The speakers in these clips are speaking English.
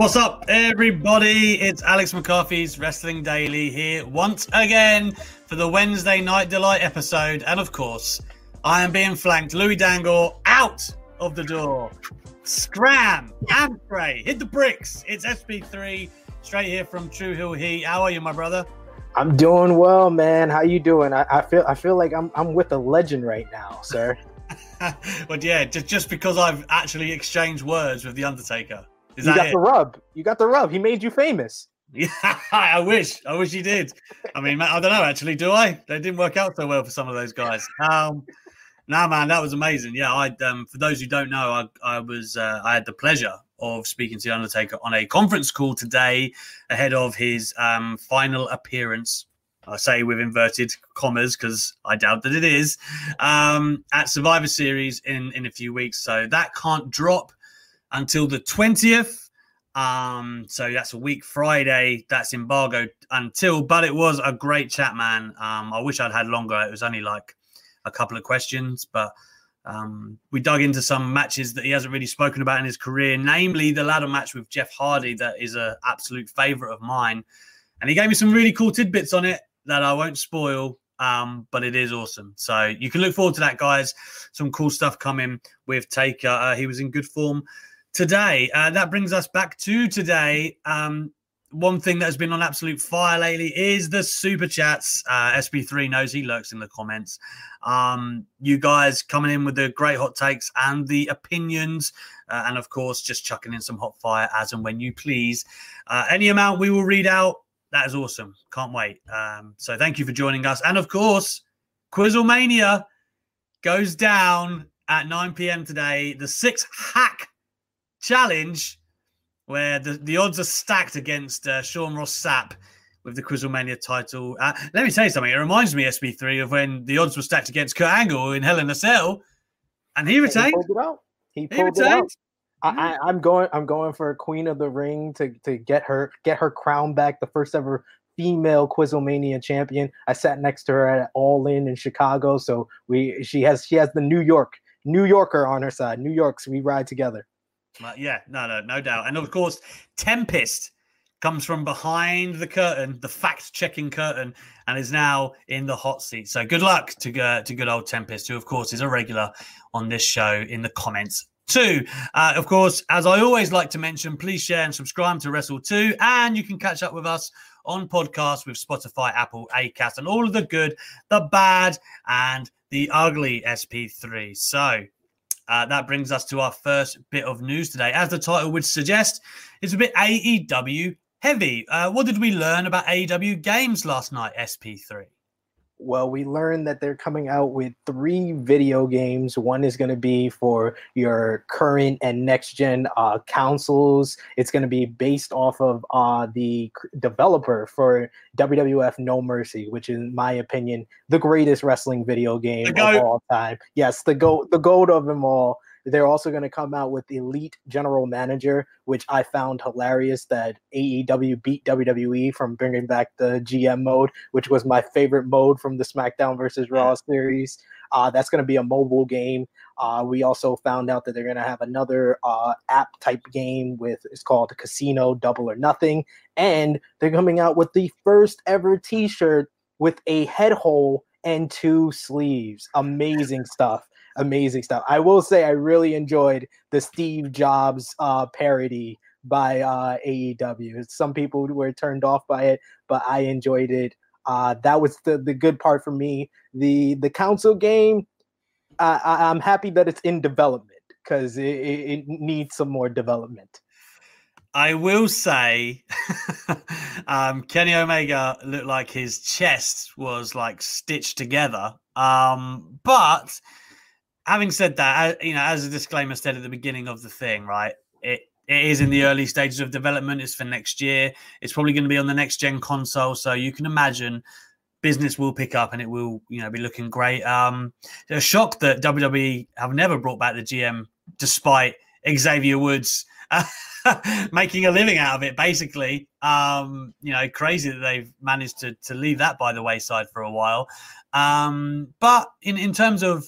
What's up, everybody? It's Alex McCarthy's Wrestling Daily here once again for the Wednesday Night Delight episode. And of course, I am being flanked. Louis Dangoor out of the door. Scram, Amprey, hit the bricks. It's SP3 straight here from True Hill Heat. How are you, my brother? I'm doing well, man. How you doing? I, I feel I feel like I'm I'm with a legend right now, sir. but yeah, just just because I've actually exchanged words with the Undertaker. Is you got it? the rub. You got the rub. He made you famous. Yeah, I wish. I wish he did. I mean, I don't know. Actually, do I? They didn't work out so well for some of those guys. Um, no, man, that was amazing. Yeah, I. Um, for those who don't know, I, I was. Uh, I had the pleasure of speaking to the Undertaker on a conference call today ahead of his um, final appearance. I say with inverted commas because I doubt that it is um, at Survivor Series in in a few weeks. So that can't drop until the twentieth. Um, so that's a week Friday. That's embargoed until, but it was a great chat, man. Um, I wish I'd had longer. It was only like a couple of questions, but um, we dug into some matches that he hasn't really spoken about in his career, namely the ladder match with Jeff Hardy, that is an absolute favorite of mine. And he gave me some really cool tidbits on it that I won't spoil, um, but it is awesome. So you can look forward to that, guys. Some cool stuff coming with Taker. Uh, he was in good form today. Uh, that brings us back to today. Um, one thing that has been on absolute fire lately is the super chats. Uh, SP3 knows he lurks in the comments. Um, you guys coming in with the great hot takes and the opinions, uh, and of course, just chucking in some hot fire as and when you please. Uh, any amount we will read out. That is awesome. Can't wait. Um, so thank you for joining us. And of course, Quizzlemania goes down at 9 p.m. today. The six hack challenge where the, the odds are stacked against uh, Sean Ross Sapp with the Quizzlemania title. Uh, let me tell you something. It reminds me, SB3, of when the odds were stacked against Kurt Angle in Hell in a Cell, and he retained. He pulled it out. He He pulled it out. I, I, I'm going. I'm going for Queen of the Ring to to get her get her crown back. The first ever female Quizzlemania champion. I sat next to her at All In in Chicago, so we she has she has the New York New Yorker on her side. New York, so we ride together. Uh, yeah, no, no, no doubt. And of course, Tempest comes from behind the curtain, the fact-checking curtain, and is now in the hot seat. So good luck to uh, to good old Tempest, who of course is a regular on this show in the comments too. Uh, of course, as I always like to mention, please share and subscribe to Wrestle 2, and you can catch up with us on podcasts with Spotify, Apple, Acast, and all of the good, the bad, and the ugly SP3. So uh, that brings us to our first bit of news today. As the title would suggest, it's a bit AEW heavy. Uh, what did we learn about AEW games last night, SP3? Well, we learned that they're coming out with three video games. One is going to be for your current and next gen uh, consoles. It's going to be based off of uh, the developer for WWF No Mercy, which is, in my opinion, the greatest wrestling video game of all time. Yes, the goat, the goat of them all. They're also going to come out with Elite General Manager, which I found hilarious that AEW beat WWE from bringing back the GM mode, which was my favorite mode from the SmackDown versus Raw series. Uh, that's going to be a mobile game. Uh, we also found out that they're going to have another uh, app type game with it's called Casino Double or Nothing, and they're coming out with the first ever T-shirt with a head hole and two sleeves. Amazing stuff. Amazing stuff. I will say I really enjoyed the Steve Jobs uh, parody by uh, AEW. Some people were turned off by it, but I enjoyed it. Uh, that was the, the good part for me. The the council game, I, I, am happy that it's in development because it, it, it needs some more development. I will say, um, Kenny Omega looked like his chest was like stitched together. Um, but having said that, you know, as a disclaimer said at the beginning of the thing, right? It it is in the early stages of development. It's for next year. It's probably going to be on the next gen console, so you can imagine business will pick up and it will, you know, be looking great. Um, a shock that WWE have never brought back the GM, despite Xavier Woods. making a living out of it, basically. Um, you know, crazy that they've managed to to leave that by the wayside for a while. Um, but in in terms of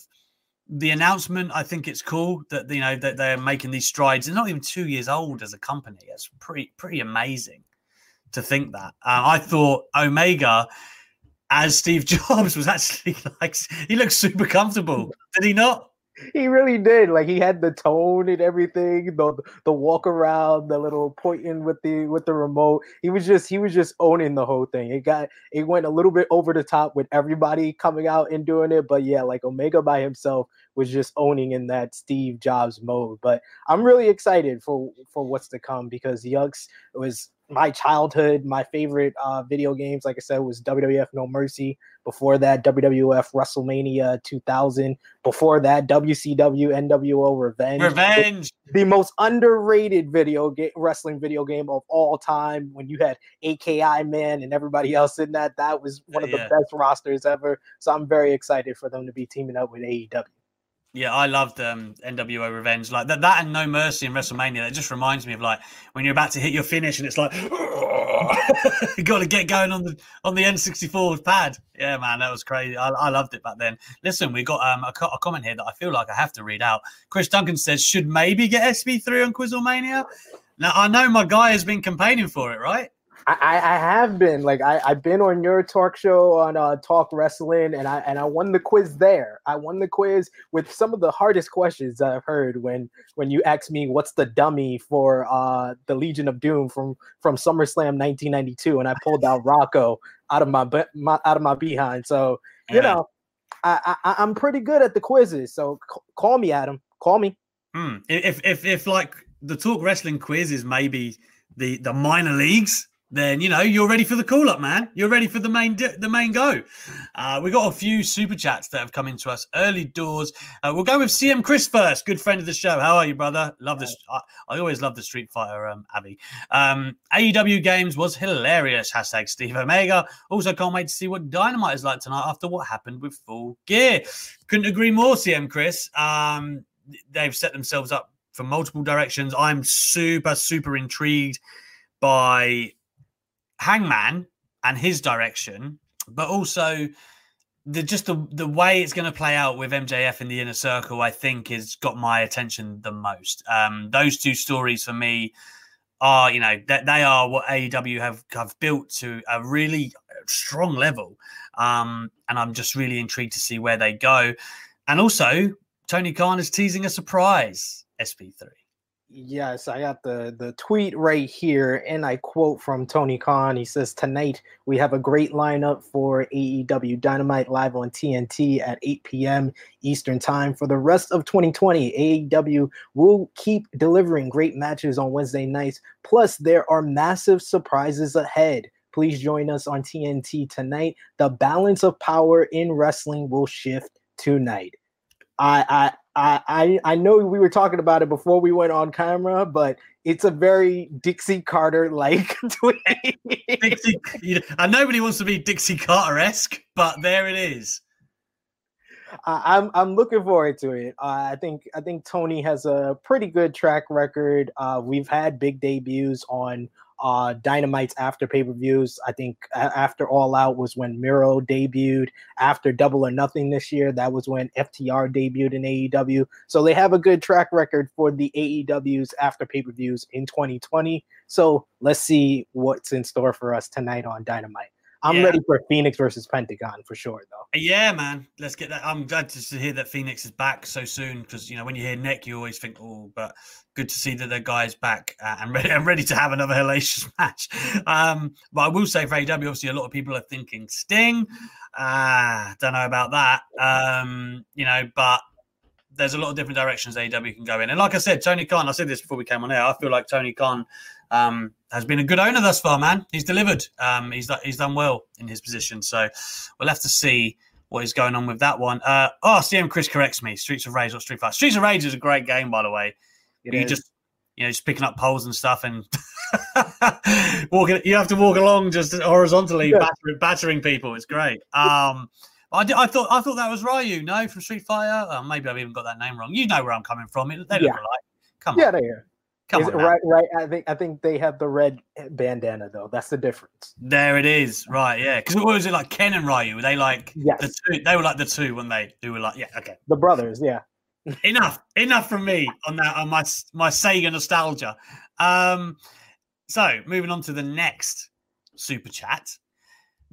the announcement, I think it's cool that you know that they're making these strides. They're not even two years old as a company. It's pretty pretty amazing to think that. Uh, I thought Omega as Steve Jobs was actually like he looked super comfortable. Did he not? he really did. Like he had the tone and everything, the the walk around, the little pointing with the with the remote. He was just he was just owning the whole thing. It got it went a little bit over the top with everybody coming out and doing it, but yeah, like Omega by himself was just owning in that Steve Jobs mode. But I'm really excited for for what's to come because Yuke's was my childhood, my favorite uh, video games, like I said, was WWF No Mercy. Before that, WWF WrestleMania 2000. Before that, WCW NWO Revenge. Revenge. The most underrated video game, wrestling video game of all time. When you had AKI Man and everybody else in that, that was one of yeah. the best rosters ever. So I'm very excited for them to be teaming up with AEW. Yeah, I loved um, NWO Revenge like that. That and No Mercy in WrestleMania. That just reminds me of like when you're about to hit your finish and it's like you got to get going on the on the N64 pad. Yeah, man, that was crazy. I, I loved it back then. Listen, we got um, a, a, comment here that I feel like I have to read out. Chris Duncan says, "Should maybe get SP3 on Quizzlemania." Now I know my guy has been campaigning for it, right? I, I have been like I, I've been on your talk show on uh, Talk Wrestling and I and I won the quiz there. I won the quiz with some of the hardest questions I've heard when when you asked me what's the dummy for uh, the Legion of Doom from from SummerSlam 1992 and I pulled out Rocco out of my, my out of my behind. So you yeah. know I, I I'm pretty good at the quizzes. So c- call me Adam. Call me. Hmm. If if if like the Talk Wrestling quiz is maybe the the minor leagues then you know you're ready for the call up, man. You're ready for the main the main go. Uh, we got a few super chats that have come into us early doors. Uh, we'll go with CM Chris first. Good friend of the show. How are you, brother? Love this. I, I, always love the Street Fighter, um, Abby. Um, AEW games was hilarious. Hashtag Steve Omega. Also, can't wait to see what Dynamite is like tonight after what happened with Full Gear. Couldn't agree more, CM Chris. Um, they've set themselves up for multiple directions. I'm super super intrigued by Hangman and his direction, but also the just the the way it's going to play out with MJF in the inner circle, I think, has got my attention the most. Um, those two stories for me are, you know, that they are what AEW have have built to a really strong level, um, and I'm just really intrigued to see where they go. And also, Tony Khan is teasing a surprise SP3. Yes, I got the the tweet right here, and I quote from Tony Khan. He says, "Tonight we have a great lineup for AEW Dynamite live on TNT at 8 p.m. Eastern Time. For the rest of 2020, AEW will keep delivering great matches on Wednesday nights. Plus, there are massive surprises ahead." Please join us on TNT tonight. The balance of power in wrestling will shift tonight. I I, I I, know we were talking about it before we went on camera, but it's a very Dixie Carter like tweet. Dixie, you know, and nobody wants to be Dixie Carter esque, but there it is. I, I'm I'm looking forward to it. Uh, I think I think Tony has a pretty good track record. Uh, we've had big debuts on uh, Dynamite's after pay per views. I think after All Out was when Miro debuted. After Double or Nothing this year, that was when FTR debuted in AEW. So they have a good track record for the AEW's after pay per views in 2020. So let's see what's in store for us tonight on Dynamite. I'm yeah. ready for Phoenix versus Pentagon for sure, though. Yeah, man, let's get that. I'm glad to hear that Phoenix is back so soon because you know when you hear Nick, you always think, oh, but good to see that the guy's back uh, and ready, and ready to have another hellacious match. Um, but I will say for AW, obviously, a lot of people are thinking Sting. Uh, don't know about that. Um, you know, but there's a lot of different directions AEW can go in. And like I said, Tony Khan, I said this before we came on air. I feel like Tony Khan um, has been a good owner thus far, man. He's delivered. Um, he's he's done well in his position. So we'll have to see what is going on with that one. Uh, oh, CM Chris corrects me. Streets of Rage, not Street Fighter. Streets of Rage is a great game, by the way. It you is. just you know just picking up poles and stuff and walking. You have to walk along just horizontally, yeah. battering, battering, people. It's great. Um, I, did, I thought I thought that was Ryu, no, from Street Fighter. Oh, maybe I've even got that name wrong. You know where I'm coming from. They look yeah. alike. Come yeah, on. Yeah, they are. Come on, right, right. I think I think they have the red bandana though. That's the difference. There it is. Right, yeah. Because what was it like? Ken and Ryu? Were they like yes. the two? They were like the two when they they were like yeah, okay. The brothers, yeah. Enough, enough from me on that on my my Sega nostalgia. Um, so moving on to the next super chat.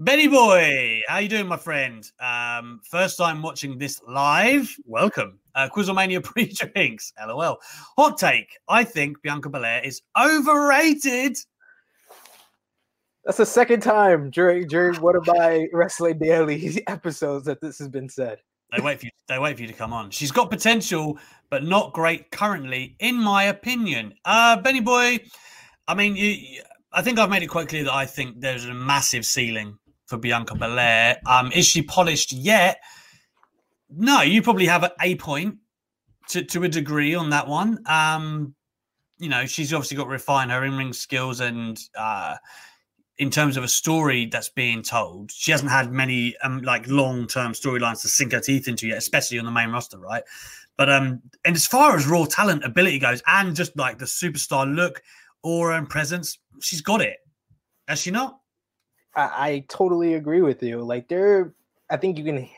Benny boy, how you doing, my friend? Um, first time watching this live. Welcome. Uh, Quizzlemania pre-drinks. LOL. Hot take. I think Bianca Belair is overrated. That's the second time during during one of my Wrestling Daily episodes that this has been said. They wait for you. They wait for you to come on. She's got potential, but not great currently, in my opinion. Uh, Benny boy. I mean, you, I think I've made it quite clear that I think there's a massive ceiling for Bianca Belair. Um, is she polished yet? No, you probably have a, point to, to a degree on that one. Um, you know, she's obviously got to refine her in ring skills and uh, in terms of a story that's being told, she hasn't had many um, like long term storylines to sink her teeth into yet, especially on the main roster, right? But um, and as far as raw talent ability goes, and just like the superstar look, aura, and presence, she's got it. Has she not? I, I totally agree with you. Like there, I think you can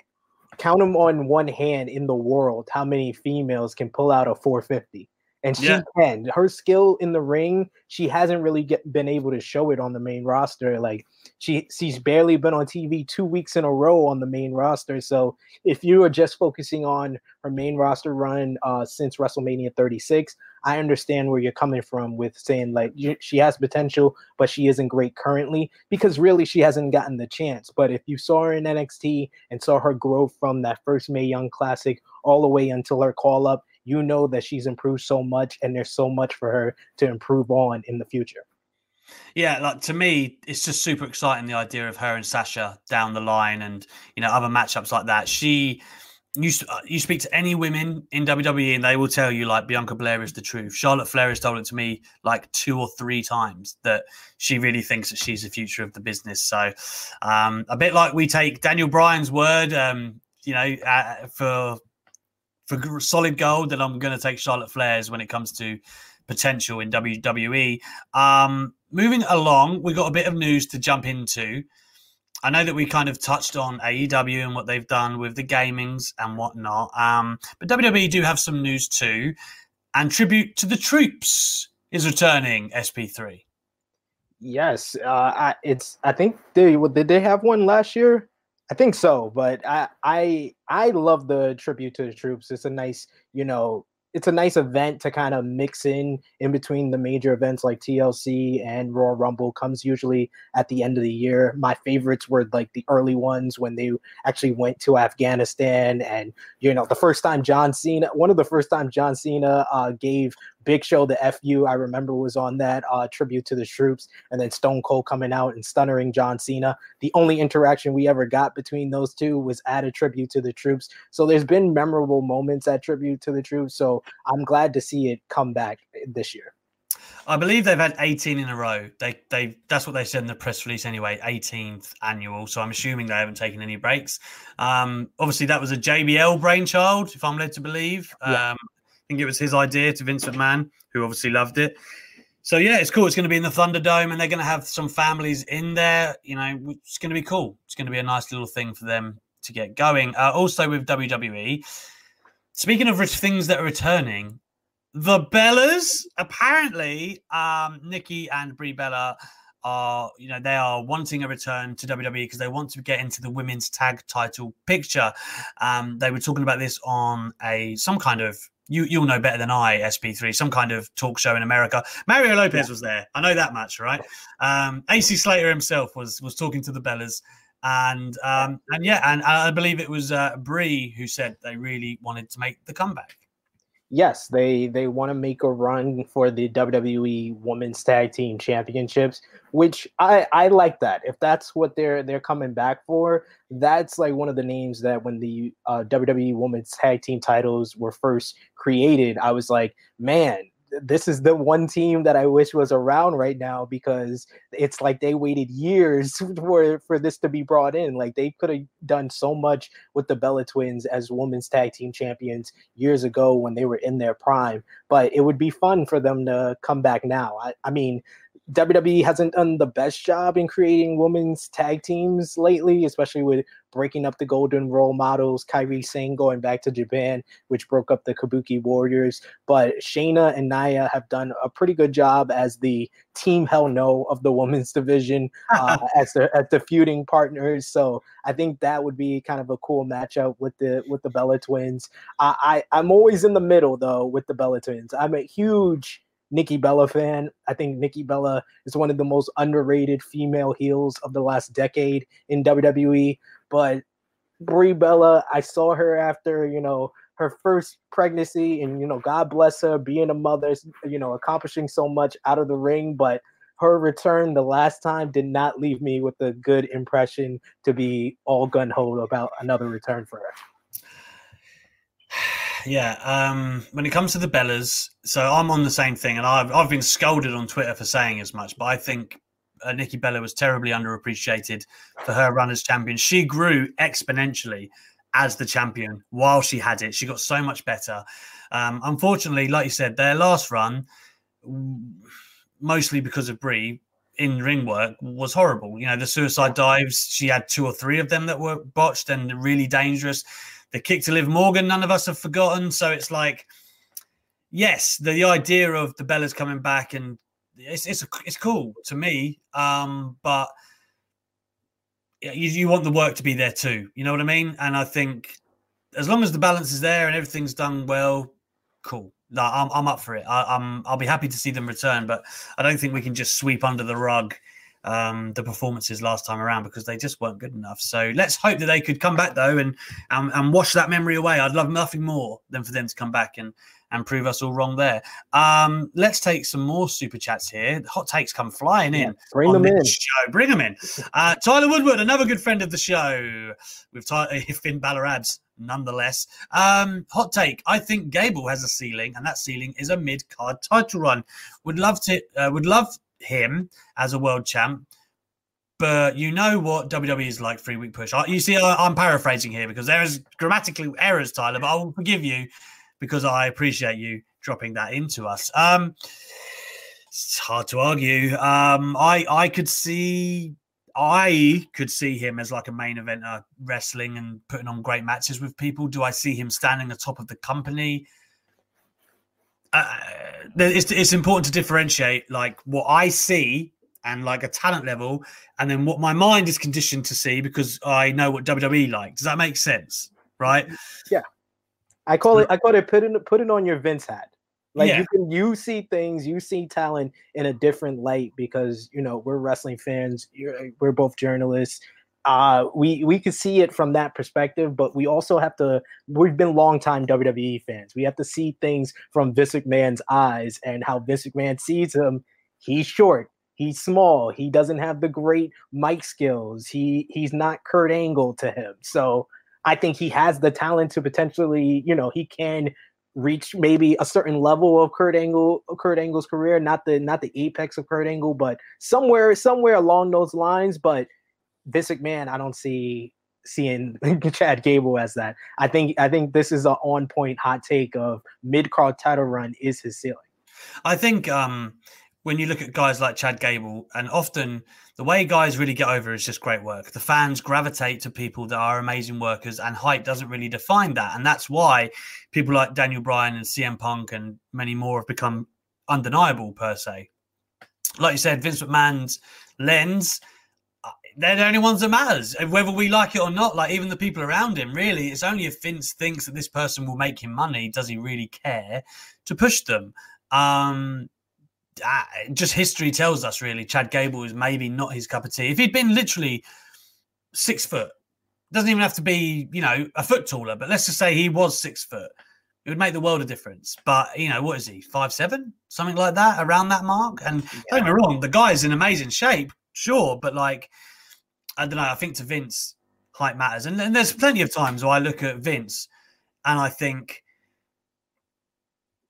count them on one hand in the world how many females can pull out a 450 and she yeah. can her skill in the ring she hasn't really get, been able to show it on the main roster like she she's barely been on tv two weeks in a row on the main roster so if you are just focusing on her main roster run uh, since wrestlemania 36 I understand where you're coming from with saying like she has potential, but she isn't great currently because really she hasn't gotten the chance. But if you saw her in NXT and saw her grow from that first May Young Classic all the way until her call up, you know that she's improved so much and there's so much for her to improve on in the future. Yeah, like to me, it's just super exciting the idea of her and Sasha down the line, and you know other matchups like that. She you uh, you speak to any women in WWE and they will tell you like Bianca Belair is the truth. Charlotte Flair has told it to me like two or three times that she really thinks that she's the future of the business. So um, a bit like we take Daniel Bryan's word, um, you know, uh, for for solid gold, then I'm going to take Charlotte Flair's when it comes to potential in WWE. Um, moving along, we've got a bit of news to jump into. I know that we kind of touched on AEW and what they've done with the gamings and whatnot. Um, but WWE do have some news too. And tribute to the troops is returning SP3. Yes, uh, I, it's. I think they did they have one last year. I think so, but I I I love the tribute to the troops. It's a nice, you know, it's a nice event to kind of mix in in between the major events like TLC and Royal Rumble comes usually at the end of the year. My favorites were like the early ones when they actually went to Afghanistan and you know the first time John Cena, one of the first time John Cena uh, gave Big Show, the FU, I remember was on that uh, tribute to the troops, and then Stone Cold coming out and stunnering John Cena. The only interaction we ever got between those two was at a tribute to the troops. So there's been memorable moments at tribute to the troops. So I'm glad to see it come back this year. I believe they've had 18 in a row. They they that's what they said in the press release anyway. 18th annual. So I'm assuming they haven't taken any breaks. Um, obviously that was a JBL brainchild, if I'm led to believe. Yeah. Um, I think it was his idea to Vincent McMahon, who obviously loved it. So yeah, it's cool. It's going to be in the Thunderdome, and they're going to have some families in there. You know, it's going to be cool. It's going to be a nice little thing for them to get going. Uh, also with WWE, speaking of things that are returning, the Bellas apparently, um, Nikki and Brie Bella are, you know, they are wanting a return to WWE because they want to get into the women's tag title picture. Um, they were talking about this on a some kind of you you'll know better than I, SP3, some kind of talk show in America. Mario Lopez was there. I know that much, right? Um, AC Slater himself was was talking to the Bellas. And um, and yeah, and I believe it was uh, Brie who said they really wanted to make the comeback. Yes, they they want to make a run for the WWE Women's Tag Team Championships, which I I like that. If that's what they're they're coming back for, that's like one of the names that when the uh, WWE Women's Tag Team titles were first created, I was like, man. This is the one team that I wish was around right now because it's like they waited years for for this to be brought in. Like they could have done so much with the Bella Twins as women's tag team champions years ago when they were in their prime. But it would be fun for them to come back now. I, I mean, WWE hasn't done the best job in creating women's tag teams lately, especially with breaking up the golden role models, Kairi Sane going back to Japan, which broke up the Kabuki Warriors. But Shayna and Nia have done a pretty good job as the team hell no of the women's division, uh, as the as the feuding partners. So I think that would be kind of a cool matchup with the with the Bella Twins. I, I I'm always in the middle though with the Bella Twins. I'm a huge Nikki Bella fan. I think Nikki Bella is one of the most underrated female heels of the last decade in WWE. But Brie Bella, I saw her after, you know, her first pregnancy, and you know, God bless her, being a mother, you know, accomplishing so much out of the ring, but her return the last time did not leave me with a good impression to be all gun ho about another return for her. Yeah, um, when it comes to the Bellas, so I'm on the same thing, and I've I've been scolded on Twitter for saying as much, but I think uh, Nikki Bella was terribly underappreciated for her run as champion. She grew exponentially as the champion while she had it. She got so much better. Um, unfortunately, like you said, their last run, mostly because of Brie, in ring work was horrible. You know, the suicide dives, she had two or three of them that were botched and really dangerous. The kick to Liv Morgan, none of us have forgotten. So it's like, yes, the, the idea of the Bellas coming back and it's it's it's cool to me. Um, but you, you want the work to be there too. You know what I mean? And I think as long as the balance is there and everything's done well, cool. No, I'm I'm up for it. I, I'm I'll be happy to see them return, but I don't think we can just sweep under the rug um, the performances last time around because they just weren't good enough. So let's hope that they could come back though and and, and wash that memory away. I'd love nothing more than for them to come back and and prove us all wrong there. Um, let's take some more super chats here. Hot takes come flying in. bring on them in. Show. Bring them in. Uh, Tyler Woodward, another good friend of the show, with Ty- Finn Balorabs, nonetheless. Um, hot take: I think Gable has a ceiling, and that ceiling is a mid-card title run. Would love to. Uh, would love him as a world champ. But you know what WWE is like three week push. You see, I'm paraphrasing here because there is grammatically errors, Tyler. But I will forgive you because I appreciate you dropping that into us. Um, it's hard to argue. Um, I I could see I could see him as like a main eventer wrestling and putting on great matches with people. Do I see him standing atop of the company? Uh, it's it's important to differentiate like what I see and like a talent level, and then what my mind is conditioned to see because I know what WWE like. Does that make sense? Right? I call it I call it put it put it on your Vince hat. Like Yeah. you can you see things, you see talent in a different light because you know we're wrestling fans. You're, we're both journalists. Uh, we we could see it from that perspective, but we also have to. We've been longtime WWE fans. We have to see things from Vince McMahon's eyes and how Vince McMahon sees him. He's short. He's small. He doesn't have the great mic skills. He he's not Kurt Angle to him. So I think he has the talent to potentially, you know, he can reach maybe a certain level of Kurt Angle Kurt Angle's career, not the not the apex of Kurt Angle, but somewhere somewhere along those lines. But Vince McMahon, I don't see seeing Chad Gable as that. I think I think this is an on point hot take of mid card title run is his ceiling. I think um, when you look at guys like Chad Gable, and often the way guys really get over is just great work. The fans gravitate to people that are amazing workers, and height doesn't really define that. And that's why people like Daniel Bryan and CM Punk and many more have become undeniable, per se. Like you said, Vince McMahon's lens, they're the only ones that matters, whether we like it or not. Like even the people around him, really, it's only if Vince thinks that this person will make him money, does he really care to push them? Um, uh, just history tells us really Chad Gable is maybe not his cup of tea. If he'd been literally six foot, doesn't even have to be, you know, a foot taller, but let's just say he was six foot, it would make the world a difference. But you know, what is he, five seven, something like that, around that mark? And yeah. don't get me wrong, the guy's in amazing shape, sure, but like, I don't know. I think to Vince, height matters, and, and there's plenty of times where I look at Vince and I think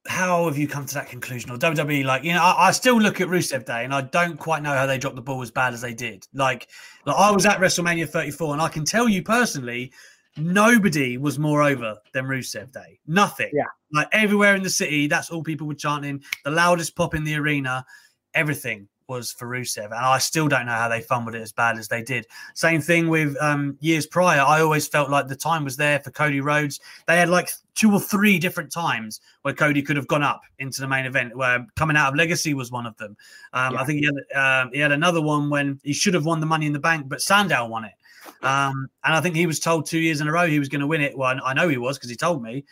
how have you come to that conclusion? Or WWE, like, you know, I, I, still look at Rusev Day and I don't quite know how they dropped the ball as bad as they did. Like, like I was at WrestleMania 34 and I can tell you personally, nobody was more over than Rusev Day. Nothing. Yeah. Like everywhere in the city, that's all people were chanting. The loudest pop in the arena, everything was for Rusev, and I still don't know how they fumbled it as bad as they did. Same thing with um, years prior. I always felt like the time was there for Cody Rhodes. They had like two or three different times where Cody could have gone up into the main event. Where coming out of Legacy was one of them. Um, yeah. I think he had um, he had another one when he should have won the Money in the Bank, but Sandow won it. Um, and I think he was told two years in a row he was going to win it. Well, I know he was because he told me,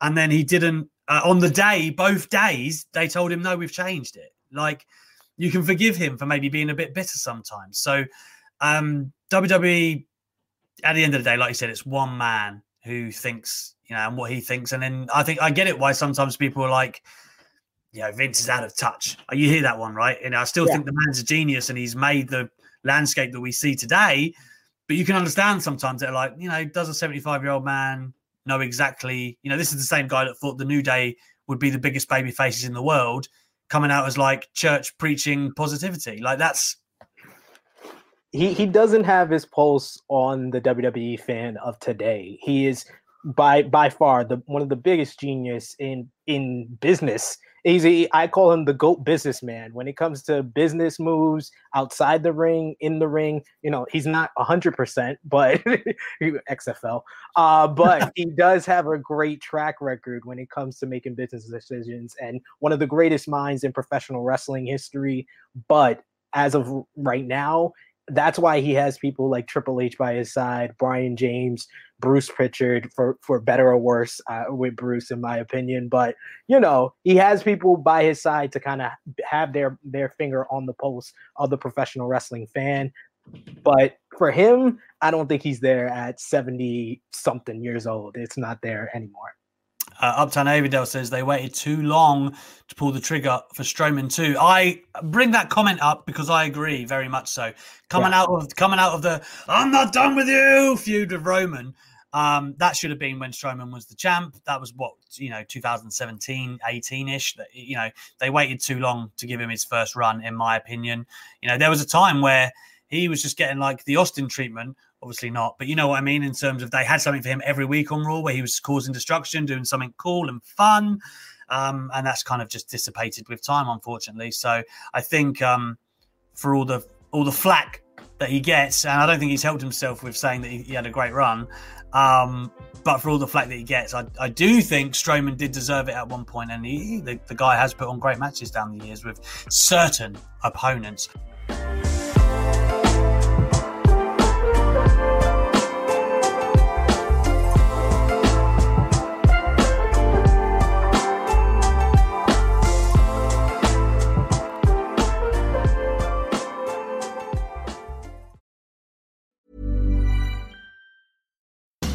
and then he didn't. Uh, on the day, both days, they told him no, we've changed it. Like you can forgive him for maybe being a bit bitter sometimes. So um, WWE, at the end of the day, like you said, it's one man who thinks, you know, and what he thinks. And then I think I get it why sometimes people are like, you know, Vince is out of touch. Uh, you hear that one, right? And I still yeah. think the man's a genius and he's made the landscape that we see today. But you can understand sometimes they're like, you know, does a 75 year old man know exactly, you know, this is the same guy that thought the New Day would be the biggest baby faces in the world coming out as like church preaching positivity. Like that's he he doesn't have his pulse on the WWE fan of today. He is by by far the one of the biggest genius in in business he's a, I call him the goat businessman when it comes to business moves outside the ring, in the ring. You know, he's not hundred percent, but XFL. Uh, but he does have a great track record when it comes to making business decisions, and one of the greatest minds in professional wrestling history. But as of right now, that's why he has people like Triple H by his side, Brian James, Bruce Pritchard, for for better or worse, uh, with Bruce, in my opinion. But you know, he has people by his side to kind of have their their finger on the pulse of the professional wrestling fan. But for him, I don't think he's there at seventy something years old. It's not there anymore. Uh, Uptown Avondale says they waited too long to pull the trigger for Strowman too. I bring that comment up because I agree very much so. Coming yeah. out of coming out of the "I'm not done with you" feud with Roman, um, that should have been when Strowman was the champ. That was what you know, 2017, 18 ish. That you know they waited too long to give him his first run, in my opinion. You know, there was a time where he was just getting like the Austin treatment obviously not. But you know what I mean in terms of they had something for him every week on Raw where he was causing destruction, doing something cool and fun. Um, and that's kind of just dissipated with time, unfortunately. So I think um, for all the all the flack that he gets, and I don't think he's helped himself with saying that he, he had a great run. Um, but for all the flack that he gets, I, I, do think Strowman did deserve it at one point, and he, the, the guy has put on great matches down the years with certain opponents.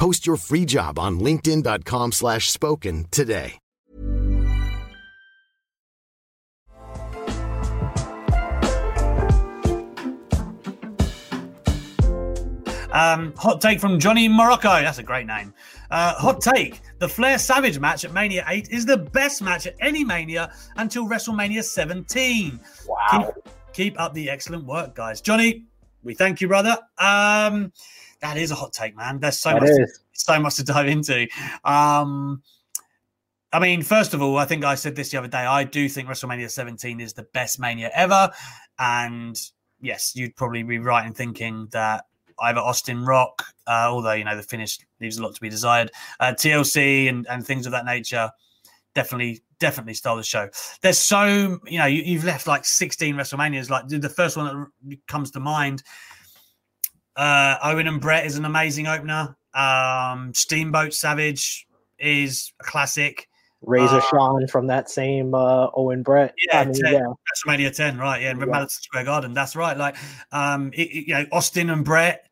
Post your free job on linkedin.com/spoken slash spoken today. Um, hot take from Johnny Morocco. That's a great name. Uh, hot take: The Flair Savage match at Mania 8 is the best match at any Mania until WrestleMania 17. Wow. Keep, keep up the excellent work, guys. Johnny, we thank you, brother. Um, that is a hot take, man. There's so That much, is. so much to dive into. Um, I mean, first of all, I think I said this the other day. I do think WrestleMania 17 is the best Mania ever, and yes, you'd probably be right in thinking that either Austin Rock, uh, although you know the finish leaves a lot to be desired, uh, TLC and, and things of that nature, definitely definitely stole the show. There's so you know you, you've left like 16 WrestleManias. Like the first one that comes to mind, uh, Owen and Bret is an amazing opener. Um, Steamboat Savage is a classic. Razor Uh, Shawn from that same uh, Owen Bret. Yeah, I mean, 10, yeah. WrestleMania 10, right? Yeah, in Yeah. Madison Square Garden. That's right. Like, um, it, it- you know, Austin and Bret.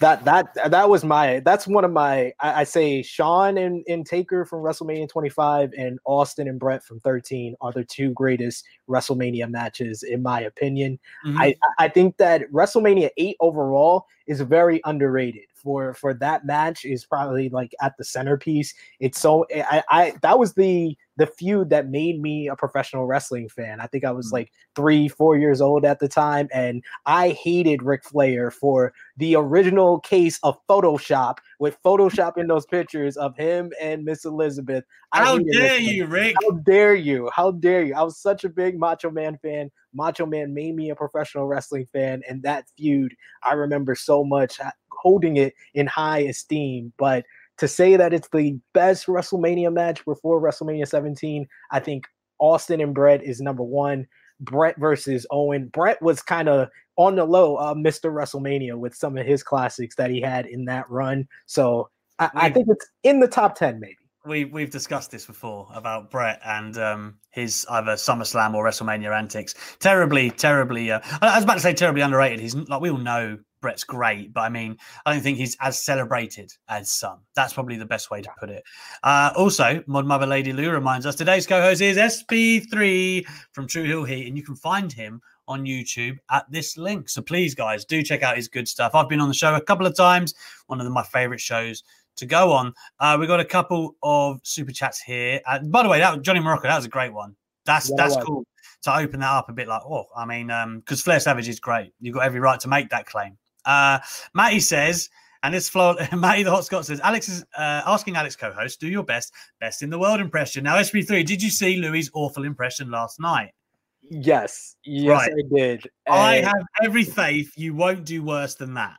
That that that was my that's one of my I, I say Shawn and, and Taker from WrestleMania 25 and Austin and Bret from 13 are the two greatest WrestleMania matches in my opinion. Mhm. I I think that WrestleMania 8 overall is very underrated. For for that match is probably like at the centerpiece. It's so I, I that was the the feud that made me a professional wrestling fan. I think I was like three, four years old at the time, and I hated Ric Flair for the original case of Photoshop with photoshopping those pictures of him and Miss Elizabeth. How dare you, Ric? How dare you? How dare you? I was such a big Macho Man fan. Macho Man made me a professional wrestling fan, and that feud I remember so much, uh, holding it in high esteem. But to say that it's the best WrestleMania match before WrestleMania 17, I think Austin and Bret is number one. Bret versus Owen. Bret was kind of on the low, uh, Mr. WrestleMania with some of his classics that he had in that run. So I, I think it's in the top 10, maybe. we we've discussed this before about Bret and um, his either SummerSlam or WrestleMania antics. Terribly, terribly. Uh, I was about to say terribly underrated. He's like we all know Bret's great, but I mean I don't think he's as celebrated as some. That's probably the best way to put it. Uh, also, Mod Mother Lady Lou reminds us today's co-host is SP3 from True Hill Heat, and you can find him on YouTube at this link. So please, guys, do check out his good stuff. I've been on the show a couple of times. One of my favorite shows to go on. Uh, we got a couple of super chats here. Uh, by the way, that was Johnny Morocco. That was a great one. That's Yeah, that's cool to open that up a bit. Like, oh, I mean, because Flair Savage is great. You've got every right to make that claim. Uh, Matty says, and this flow, Matty the Hot Scott says, Alex is uh, asking Alex co-host, do your best, best in the world impression. Now, SP3, did you see Louis' awful impression last night? Yes, yes, Right. I did. I have every faith you won't do worse than that.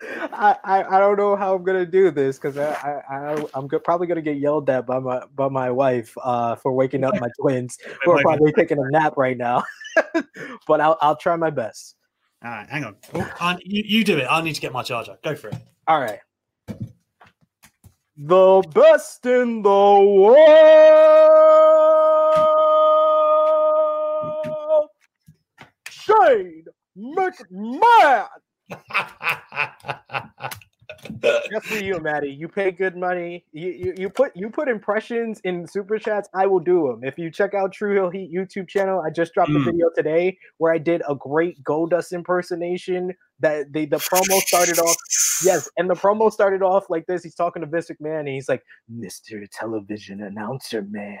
I, I, I don't know how I'm gonna do this because I, I, I I'm go- probably gonna get yelled at by my by my wife uh, for waking up my twins who are probably taking a nap right now. but I'll I'll try my best. All right, hang on. Oh, you, you do it. I need to get my charger. Go for it. All right. The best in the world, Shane McMahon. Just for you, Matty. You pay good money. You, you you put you put impressions in super chats. I will do them. If you check out True Hill Heat YouTube channel, I just dropped Mm. a video today where I did a great Goldust impersonation. That the the promo started off. Yes, and the promo started off like this. He's talking to Vince McMahon, and he's like, "Mr. Television Announcer Man."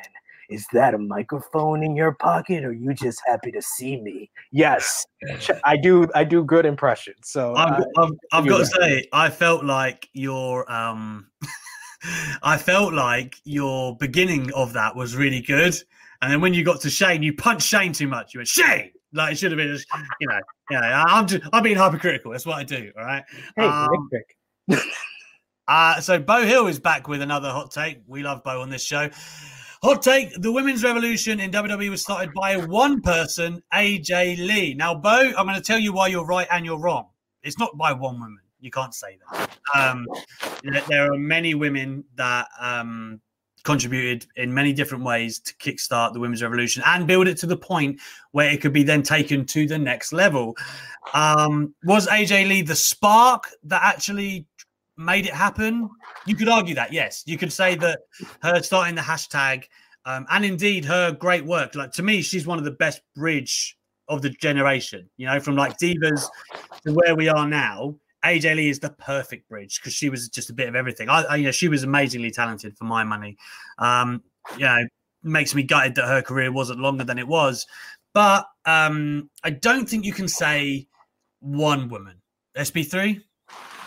Is that a microphone in your pocket, or you just happy to see me? Yes, I do. I do good impressions. So I've, uh, I've, I've got to say, I felt like your um, I felt like your beginning of that was really good, and then when you got to Shane, you punched Shane too much. You went Shane, like it should have been, just, you know, yeah. I'm just, I'm being hypocritical. That's what I do. All right. Hey, Um, uh, so Bo Hill is back with another hot take. We love Bo on this show. Hot take: The women's revolution in WWE was started by one person, AJ Lee. Now, Bo, I'm going to tell you why you're right and you're wrong. It's not by one woman. You can't say that. Um, there- are many women that um, contributed in many different ways to kickstart the women's revolution and build it to the point where it could be then taken to the next level. Um, was AJ Lee the spark that actually made it happen? You could argue that, yes. You could say that her starting the hashtag um, and indeed her great work. Like to me, she's one of the best bridge of the generation. You know, from like divas to where we are now. AJ Lee is the perfect bridge because she was just a bit of everything. I, I, you know, she was amazingly talented for my money. Um, you know, makes me gutted that her career wasn't longer than it was. But um, I don't think you can say one woman. SP3.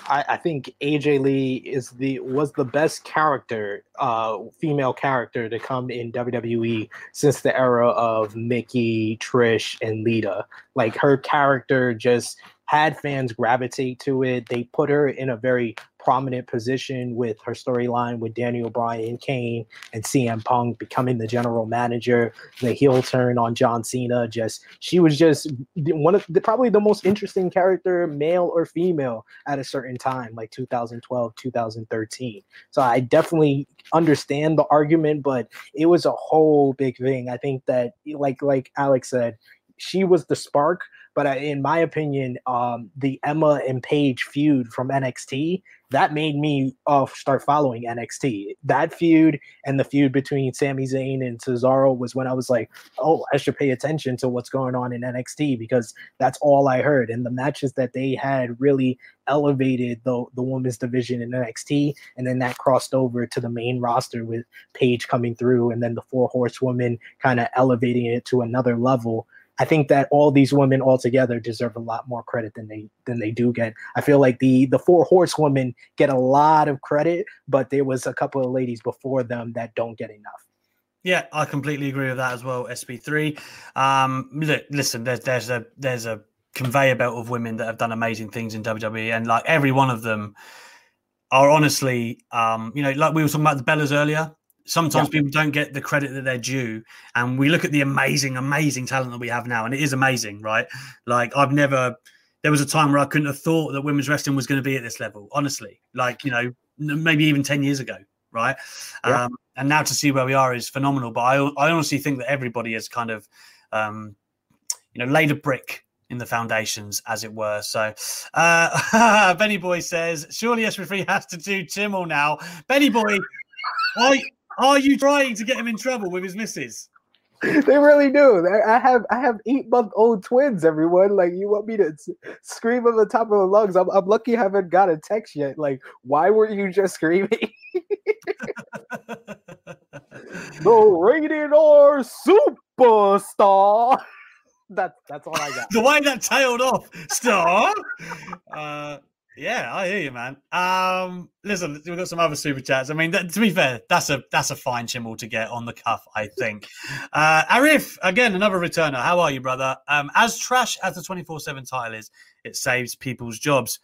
I, I think AJ Lee is the was the best character, uh, female character to come in WWE since the era of Mickie, Trish, and Lita. Like her character just had fans gravitate to it. They put her in a very prominent position with her storyline with Daniel Bryan, Kane, and CM Punk becoming the general manager. The heel turn on John Cena. Just she was just one of the, probably the most interesting character, male or female, at a certain time, like 2012, 2013. So I definitely understand the argument, but it was a whole big thing. I think that, like like Alex said, she was the spark. But in my opinion, um, the Emma and Paige feud from NXT that made me uh, start following NXT. That feud and the feud between Sami Zayn and Cesaro was when I was like, oh, I should pay attention to what's going on in NXT because that's all I heard. And the matches that they had really elevated the the women's division in NXT, and then that crossed over to the main roster with Paige coming through, and then the Four Horsewomen kind of elevating it to another level. I think that all these women altogether deserve a lot more credit than they than they do get. I feel like the the four horsewomen get a lot of credit, but there was a couple of ladies before them that don't get enough. Yeah, I completely agree with that as well. SP3. Um, look, listen, there's there's a there's a conveyor belt of women that have done amazing things in WWE, and like every one of them are honestly, um, you know, like we were talking about the Bellas earlier. Sometimes people don't get the credit that they're due, and we look at the amazing, amazing talent that we have now, and it is amazing, right? Like I've never. There was a time where I couldn't have thought that women's wrestling was going to be at this level. Honestly, like you know, maybe even ten years ago, right? Yeah. Um, and now to see where we are is phenomenal. But I, I honestly think that everybody has kind of, um, you know, laid a brick in the foundations, as it were. So, uh, Benny Boy says, surely SP3 has to do Timmel now. Benny Boy, are, are you trying to get him in trouble with his missus? they really do. I have I have eight month old twins. Everyone, like, you want me to scream at the top of the lungs? I'm, I'm lucky I haven't got a text yet. Like, why were you just screaming? the rated R superstar. That's that's all I got. the way that tailed off, star. Uh, yeah, I hear you, man. Um, listen, we've got some other super chats. I mean, that, to be fair, that's a that's a fine chimmel to get on the cuff, I think. Uh, Arif, again, another returner. How are you, brother? Um, as trash as the twenty four seven title is, it saves people's jobs.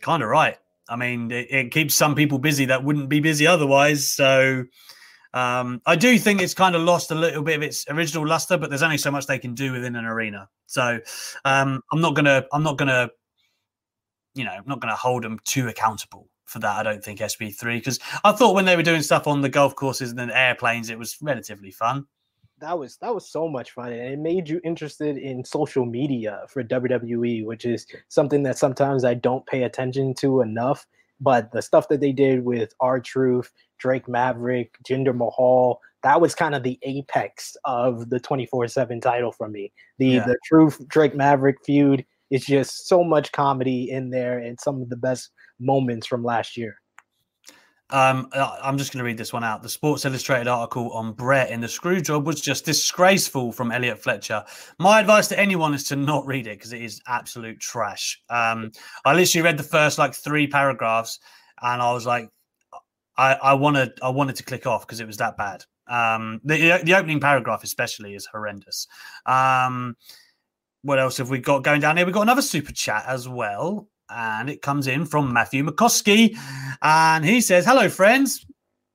Kind of right. I mean, it, it keeps some people busy that wouldn't be busy otherwise. So. Um, I do think it's kind of lost a little bit of its original luster, but there's only so much they can do within an arena. So um, I'm not gonna, I'm not gonna, you know, I'm not gonna hold them too accountable for that. I don't think SP3 because I thought when they were doing stuff on the golf courses and then airplanes, it was relatively fun. that was that was so much fun and it made you interested in social media for WWE which is something that sometimes I don't pay attention to enough but the stuff that they did with R-Truth, Drake Maverick, Jinder Mahal, that was kind of the apex of the 24/7 title for me. The Yeah. the Truth Drake Maverick feud is just so much comedy in there and some of the best moments from last year. Um, uh, I'm just going to read this one out. The Sports Illustrated article on Bret in the screw job was just disgraceful from Elliot Fletcher. My advice to anyone is to not read it because it is absolute trash. Um, I literally read the first like three paragraphs and I was like, I, I wanted I wanted to click off because it was that bad. Um, the the opening paragraph especially is horrendous. Um, what else have we got going down here? We've got another super chat as well. And it comes in from Matthew McCoskey. And he says, Hello, friends.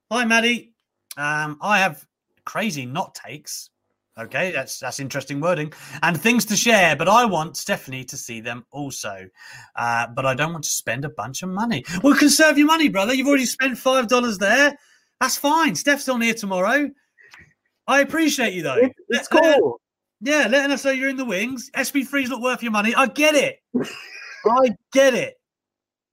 Hi, Matty. Um, I have crazy not takes. Okay, that's that's interesting wording. And things to share, but I want Stephanie to see them also. Uh, but I don't want to spend a bunch of money. Well, conserve your money, brother. You've already spent five dollars there. That's fine. Steph's on here tomorrow. I appreciate you though. It's, it's cool. Yeah, letting us know you're in the wings. SP3 is not worth your money. I get it. I get it.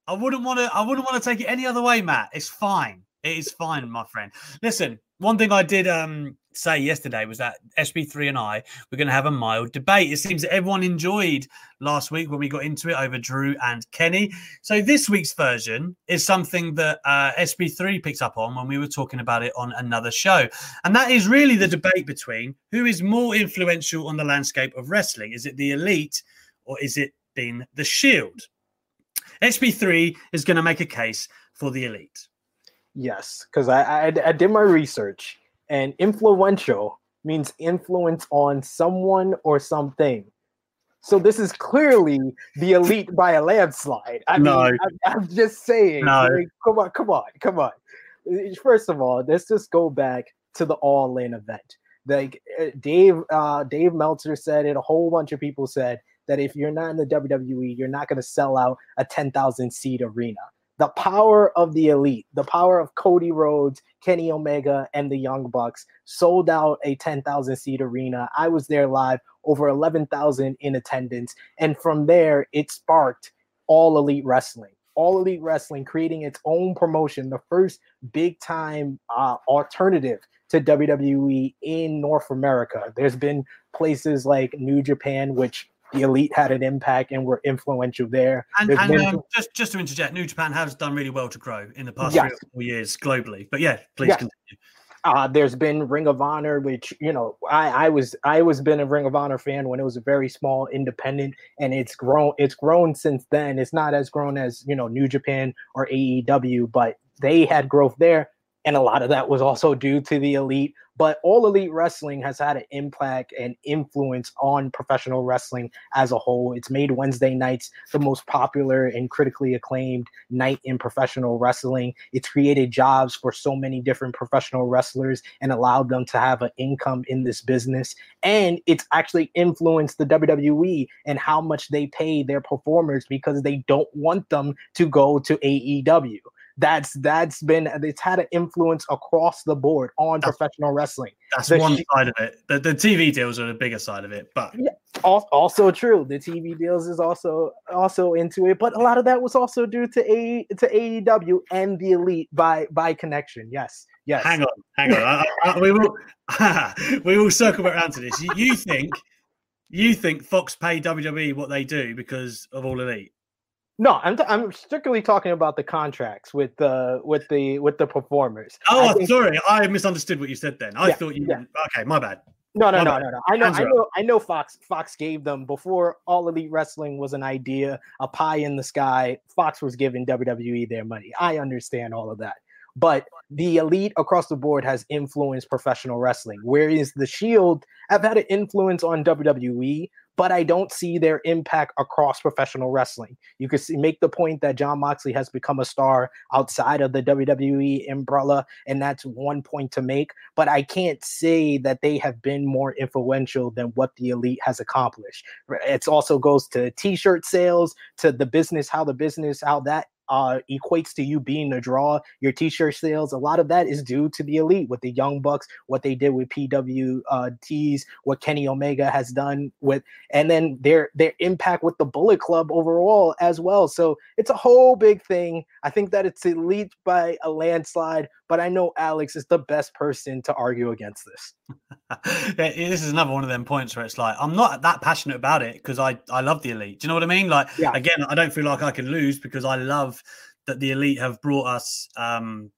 I wouldn't want to. I wouldn't want to take it any other way, Matt. It's fine. It is fine, my friend. Listen, one thing I did um, say yesterday was that SP3 and I were going to have a mild debate. It seems that everyone enjoyed last week when we got into it over Drew and Kenny. So this week's version is something that uh, SP3 picked up on when we were talking about it on another show, and that is really the debate between who is more influential on the landscape of wrestling. Is it the elite or is it been the Shield? SP3 is going to make a case for the elite. Yes, because I, I I did my research, and influential means influence on someone or something. So this is clearly the elite by a landslide. I No. mean, I, I'm just saying. No. like, come on, come on, come on. First of all, let's just go back to the All In event. Like uh, Dave, uh, Dave Meltzer said it. A whole bunch of people said that if you're not in the WWE, you're not going to sell out a 10,000 seat arena the power of the elite, the power of Cody Rhodes, Kenny Omega, and the Young Bucks sold out a 10,000 seat arena. I was there live, over 11,000 in attendance. And from there, it sparked All Elite Wrestling. All Elite Wrestling creating its own promotion, the first big time uh, alternative to WWE in North America. There's been places like New Japan, which the elite had an impact and were influential there. And, and been- um, just just to interject, New Japan has done really well to grow in the past Yes. three or four years globally. But yeah, please Yeah. continue. Uh, there's been Ring of Honor, which you know I, I was I was been a Ring of Honor fan when it was a very small independent, and it's grown it's grown since then. It's not as grown as you know New Japan or AEW, but they had growth there, and a lot of that was also due to the elite. But all elite wrestling has had an impact and influence on professional wrestling as a whole. It's made Wednesday nights the most popular and critically acclaimed night in professional wrestling. It's created jobs for so many different professional wrestlers and allowed them to have an income in this business. And it's actually influenced the WWE and how much they pay their performers because they don't want them to go to AEW. That's that's been it's had an influence across the board on professional wrestling. That's The one side of it. The, the TV deals are the bigger side of it. But yeah, also true. The TV deals is also also into it, but a lot of that was also due to a to AEW and the elite by by connection. Yes, yes. hang on, hang on. I, I, we will we will circle back around to this. You, you think you think Fox pay WWE what they do because of all elite? No, I'm t- I'm strictly talking about the contracts with the with the with the performers. Oh, I think- sorry, I misunderstood what you said. Then I Yeah, thought you. yeah. Okay, my bad. No, no, My no, bad. no, no. I know, Hands I know, I know. Fox, Fox gave them before All Elite Wrestling was an idea, a pie in the sky. Fox was giving WWE their money. I understand all of that, but the elite across the board has influenced professional wrestling, whereas the Shield have had an influence on WWE, but I don't see their impact across professional wrestling. You could see, make the point that Jon Moxley has become a star outside of the WWE umbrella, and that's one point to make. But I can't say that they have been more influential than what the elite has accomplished. It also goes to T-shirt sales, to the business, how the business, how that uh, equates to you being a draw. Your t-shirt sales, a lot of that is due to the elite with the Young Bucks, what they did with PWTs, what Kenny Omega has done with, and then their their impact with the Bullet Club overall as well. So it's a whole big thing. I think that it's elite by a landslide, but I know Alex is the best person to argue against this. this is another one of them points where it's like I'm not that passionate about it because I I love the elite. Do you know what I mean? Like Yeah. again, I don't feel like I can lose because I love that the elite have brought us um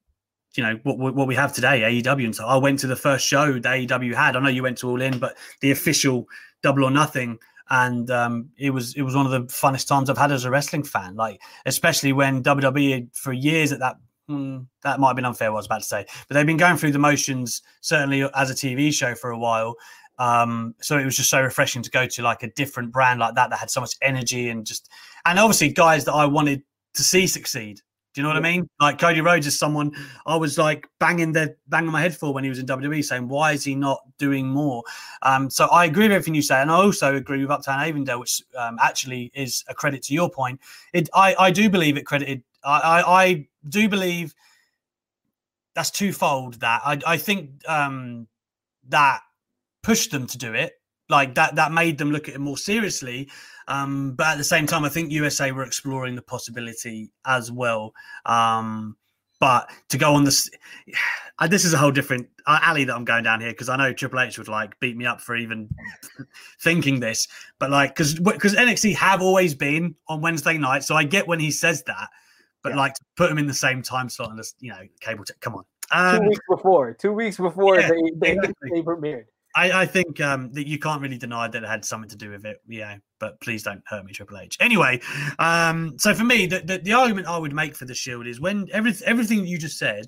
you know what what we have today AEW and so I went to the first show that AEW had. I know you went to All In, but the official Double or Nothing and um, it was it was one of the funnest times I've had as a wrestling fan. Like especially when WWE for years at that mm, that might have been unfair. What I was about to say, but they've been going through the motions certainly as a TV show for a while. Um, so it was just so refreshing to go to like a different brand like that that had so much energy and just and obviously guys that I wanted to see succeed. Do you know what I mean? Like Cody Rhodes is someone I was like banging the banging my head for when he was in WWE, saying why is he not doing more? Um, so I agree with everything you say, and I also agree with Uptown Avondale, which um, actually is a credit to your point. It I, I do believe it credited. I, I I do believe that's twofold. That I I think um, that pushed them to do it. Like that that made them look at it more seriously. Um, but at the same time, I think USA were exploring the possibility as well. Um, but to go on this, uh, this is a whole different uh, alley that I'm going down here because I know Triple H would like beat me up for even thinking this. But like, because because NXT have always been on Wednesday night, so I get when he says that. But like to put them in the same time slot and just you know cable. T- come on. two Um, weeks before, two weeks before yeah, they, they, exactly. they premiered. I, I think um, that you can't really deny that it had something to do with it. Yeah, but please don't hurt me, Triple H. Anyway, um, so for me, the, the, the argument I would make for the Shield is when everything everything you just said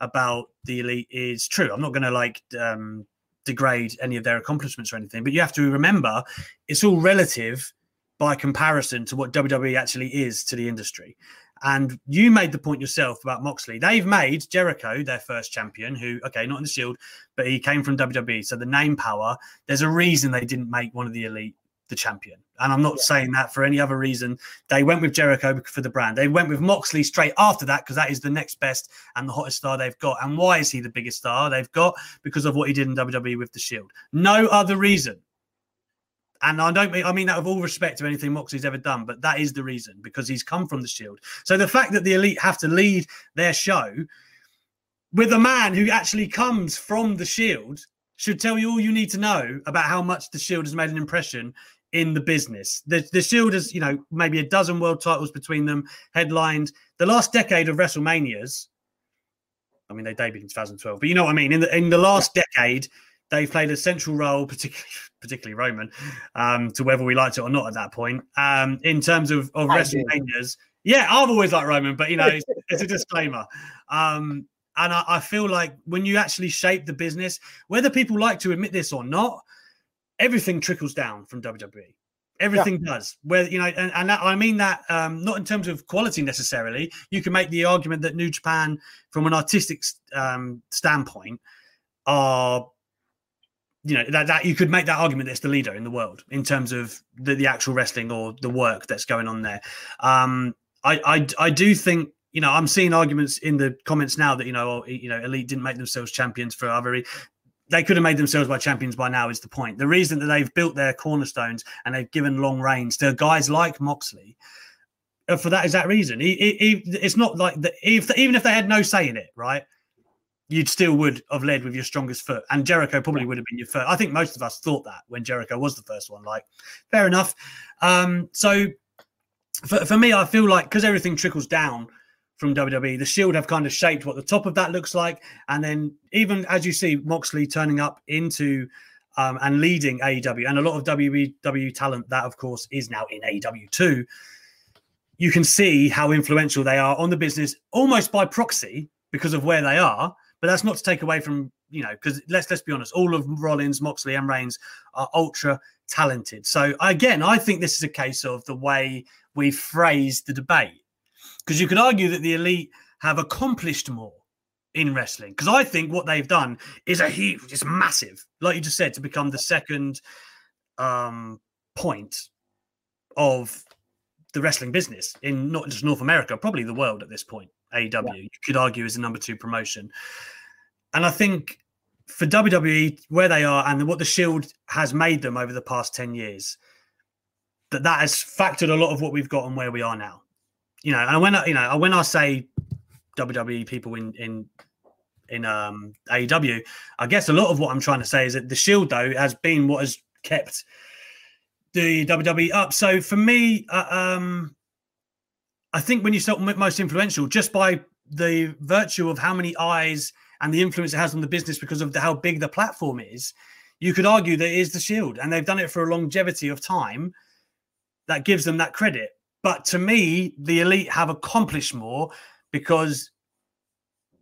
about the Elite is true. I'm not going to like um, degrade any of their accomplishments or anything, but you have to remember it's all relative by comparison to what WWE actually is to the industry. And you made the point yourself about Moxley. They've made Jericho their first champion, who, okay, not in the Shield, but he came from WWE. So the name power, there's a reason they didn't make one of the elite the champion. And I'm not saying that for any other reason. They went with Jericho for the brand. They went with Moxley straight after that because that is the next best and the hottest star they've got. And why is he the biggest star they've got? Because of what he did in WWE with the Shield. No other reason. And I don't mean I mean that with all respect to anything Moxley's ever done, but that is the reason because he's come from the Shield. So the fact that the elite have to lead their show with a man who actually comes from the Shield should tell you all you need to know about how much the Shield has made an impression in the business. The, the Shield has, you know, maybe a dozen world titles between them, headlined the last decade of WrestleManias. I mean, they debuted in 2012, but you know what I mean. In the in the last decade, they've played a central role, particularly particularly Roman, um, to whether we liked it or not at that point. Um, in terms of, of. WrestleManias, yeah, I've always liked Roman, but you know, it's, it's a disclaimer. Um, and I, I feel like when you actually shape the business, whether people like to admit this or not, everything trickles down from WWE. Everything does. Where you know, and, and that, I mean that um, not in terms of quality necessarily. You can make the argument that New Japan, from an artistic um, standpoint, are you know that, that you could make that argument that it's the leader in the world in terms of the, the actual wrestling or the work that's going on there. Um, I, I I do think you know I'm seeing arguments in the comments now that you know oh, you know elite didn't make themselves champions for re- They could have made themselves by champions by now. Is the point? The reason that they've built their cornerstones and they've given long reigns to guys like Moxley uh, for that exact reason. He, he, he- it's not like the, if even if they had no say in it, right? You'd still would have led with your strongest foot, and Jericho probably would have been your first. I think most of us thought that when Jericho was the first one. Like, fair enough. Um, so for, for me, I feel like because everything trickles down from WWE, the Shield have kind of shaped what the top of that looks like, and then even as you see Moxley turning up into um, and leading AEW, and a lot of WWE talent that, of course, is now in AEW too. You can see how influential they are on the business almost by proxy because of where they are. But that's not to take away from you know because let's let's be honest, all of Rollins, Moxley, and Reigns are ultra talented. So again, I think this is a case of the way we phrase the debate because you could argue that the elite have accomplished more in wrestling because I think what they've done is a huge, it's massive, like you just said, to become the second um, point of the wrestling business in not just North America, probably the world at this point. AEW, yeah. you could argue, is a number two promotion. And I think for WWE, where they are and what the Shield has made them over the past 10 years, that that has factored a lot of what we've got and where we are now. You know, and when I, you know, when I say WWE people in in in um AEW, I guess a lot of what I'm trying to say is that the Shield though has been what has kept the WWE up. So for me, uh, um I think when you start most influential, just by the virtue of how many eyes and the influence it has on the business because of the, how big the platform is, you could argue that it is the Shield, and they've done it for a longevity of time that gives them that credit. But to me, the elite have accomplished more because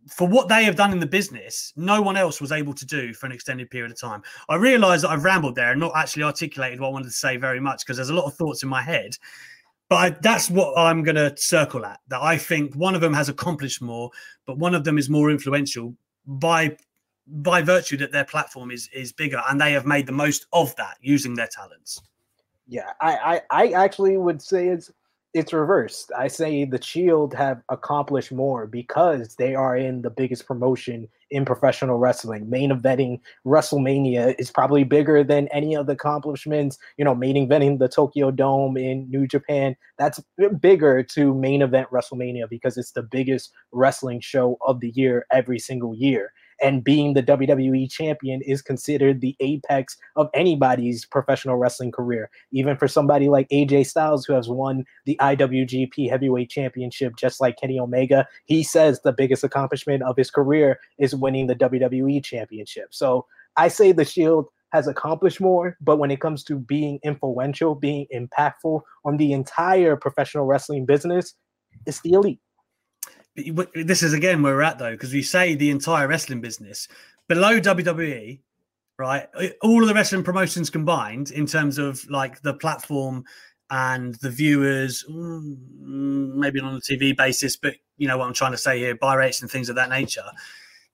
for what they have done in the business, no one else was able to do for an extended period of time. I realize that I've rambled there and not actually articulated what I wanted to say very much because there's a lot of thoughts in my head. But I, that's what I'm going to circle at. That I think one of them has accomplished more, but one of them is more influential by by virtue that their platform is is bigger and they have made the most of that using their talents. Yeah, I I, I actually would say it's it's reversed. I say the Shield have accomplished more because they are in the biggest promotion in professional wrestling. Main eventing WrestleMania is probably bigger than any of the accomplishments. You know, main eventing the Tokyo Dome in New Japan. That's bigger to main event WrestleMania because it's the biggest wrestling show of the year every single year and being the WWE champion is considered the apex of anybody's professional wrestling career. Even for somebody like AJ Styles, who has won the IWGP Heavyweight Championship, just like Kenny Omega, he says the biggest accomplishment of his career is winning the WWE Championship. So I say the Shield has accomplished more, but when it comes to being influential, being impactful on the entire professional wrestling business, it's the elite this is again where we're at though, because we say the entire wrestling business below WWE, right? All of the wrestling promotions combined in terms of like the platform and the viewers, mm, maybe on a TV basis, but you know what I'm trying to say here, buy rates and things of that nature.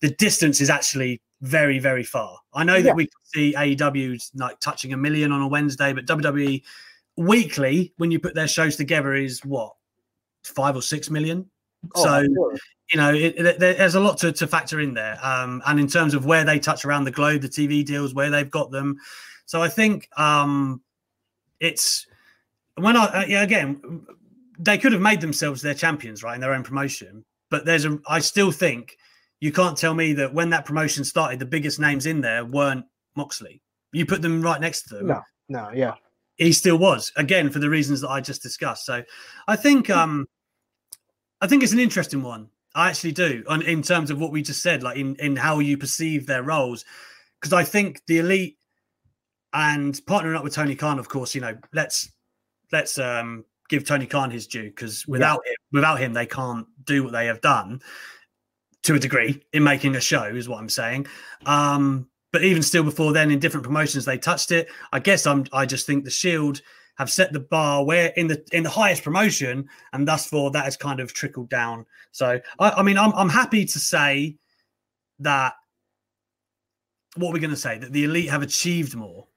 The distance is actually very, very far. I know yeah. that we can see AEW like touching a million on a Wednesday, but WWE weekly, when you put their shows together, is what five or six million Oh, so, you know, it, it, there's a lot to, to factor in there. Um, and in terms of where they touch around the globe, the TV deals, where they've got them. So I think um, it's when I, uh, yeah, again, they could have made themselves their champions, right, in their own promotion. But there's a, I still think you can't tell me that when that promotion started, the biggest names in there weren't Moxley. You put them right next to them. No, no, yeah. He still was, again, for the reasons that I just discussed. So I think, um, I think it's an interesting one. I actually do, on, in terms of what we just said, like in, in how you perceive their roles. Because I think the elite and partnering up with Tony Khan, of course, you know, let's let's um, give Tony Khan his due because without yeah. him, without him, they can't do what they have done to a degree in making a show, is what I'm saying. Um, but even still, before then, in different promotions, they touched it. I guess I'm. I just think the Shield have set the bar where in the in the highest promotion, and thus for that has kind of trickled down. So I, I mean, I'm I'm happy to say that what we're going to say that the elite have achieved more.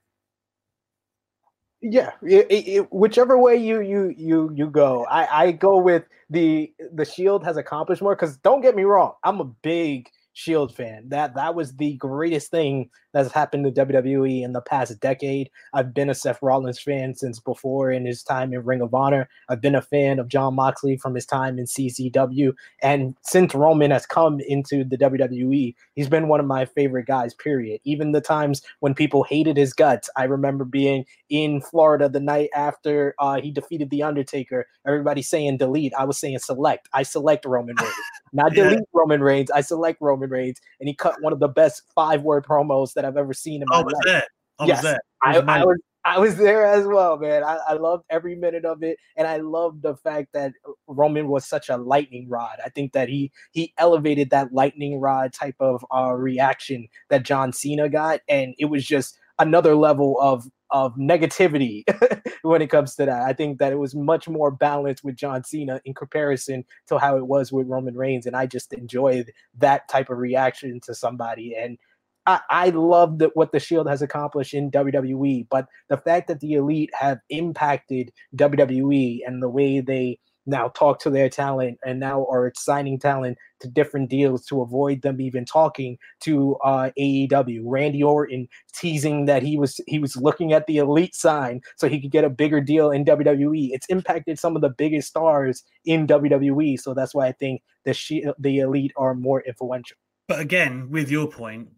Yeah, it, it, whichever way you you you you go, I I go with the the Shield has accomplished more. Because don't get me wrong, I'm a big Shield fan. That that was the greatest thing that's happened to WWE in the past decade. I've been a Seth Rollins fan since before in his time in Ring of Honor. I've been a fan of Jon Moxley from his time in CZW, and since Roman has come into the WWE, he's been one of my favorite guys. Period. Even the times when people hated his guts, I remember being in Florida the night after uh, he defeated the Undertaker. Everybody saying delete. I was saying select. I select Roman Reigns, not yeah. delete Roman Reigns. I select Roman Reigns, and he cut one of the best five word promos that I've ever seen in my I was life. There. I yes, was there. I, I, was I was there as well, man. I, I loved every minute of it, and I loved the fact that Roman was such a lightning rod. I think that he he elevated that lightning rod type of uh, reaction that John Cena got, and it was just another level of of negativity when it comes to that. I think that it was much more balanced with John Cena in comparison to how it was with Roman Reigns, and I just enjoyed that type of reaction to somebody. And I, I love that what the Shield has accomplished in WWE, but the fact that the Elite have impacted WWE and the way they now talk to their talent and now are signing talent to different deals to avoid them even talking to uh, AEW. Randy Orton teasing that he was he was looking at the elite sign so he could get a bigger deal in WWE. It's impacted some of the biggest stars in WWE, so that's why I think the she, the elite are more influential. But again, with your point,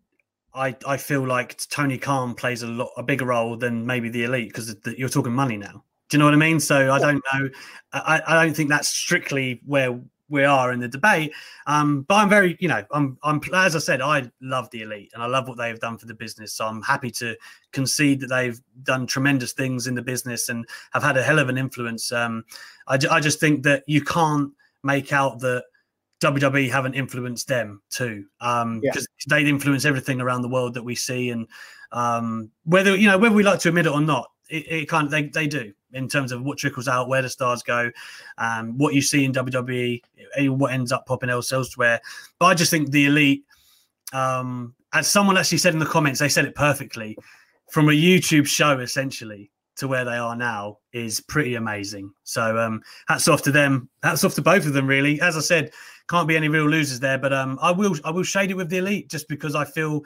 I, I feel like Tony Khan plays a lot a bigger role than maybe the elite because you're talking money now. Do you know what I mean? So I don't know. I, I don't think that's strictly where we are in the debate. Um, but I'm very, you know, I'm, I'm, as I said, I love the elite and I love what they've done for the business. So I'm happy to concede that they've done tremendous things in the business and have had a hell of an influence. Um, I, I just think that you can't make out that WWE haven't influenced them too, because um, yeah. they influence everything around the world that we see, and um, whether you know whether we like to admit it or not, it, it kind of they, they do in terms of what trickles out, where the stars go, um, what you see in WWE, eh, what ends up popping else elsewhere. But I just think the elite, um, as someone actually said in the comments, they said it perfectly. From a YouTube show, essentially, to where they are now is pretty amazing. So um, hats off to them. Hats off to both of them, really. As I said, can't be any real losers there. But um, I will I will shade it with the elite just because I feel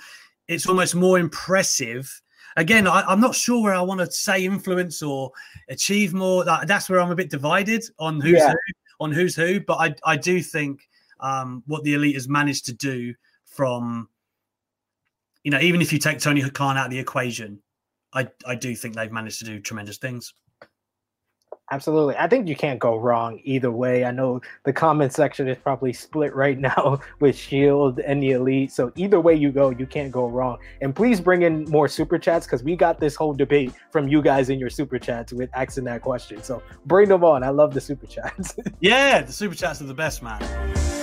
it's almost more impressive again, I, am not sure where I want to say influence or achieve more. That, that's where I'm a bit divided on who's yeah. who, on who's who. But I, I do think um, what the elite has managed to do from, you know, even if you take Tony Khan out of the equation, I, I do think they've managed to do tremendous things. Absolutely. I think you can't go wrong either way. I know the comment section is probably split right now with Shield and the Elite. So either way you go, you can't go wrong. And please bring in more super chats because we got this whole debate from you guys in your super chats with asking that question. So bring them on. I love the super chats. yeah, the super chats are the best, man.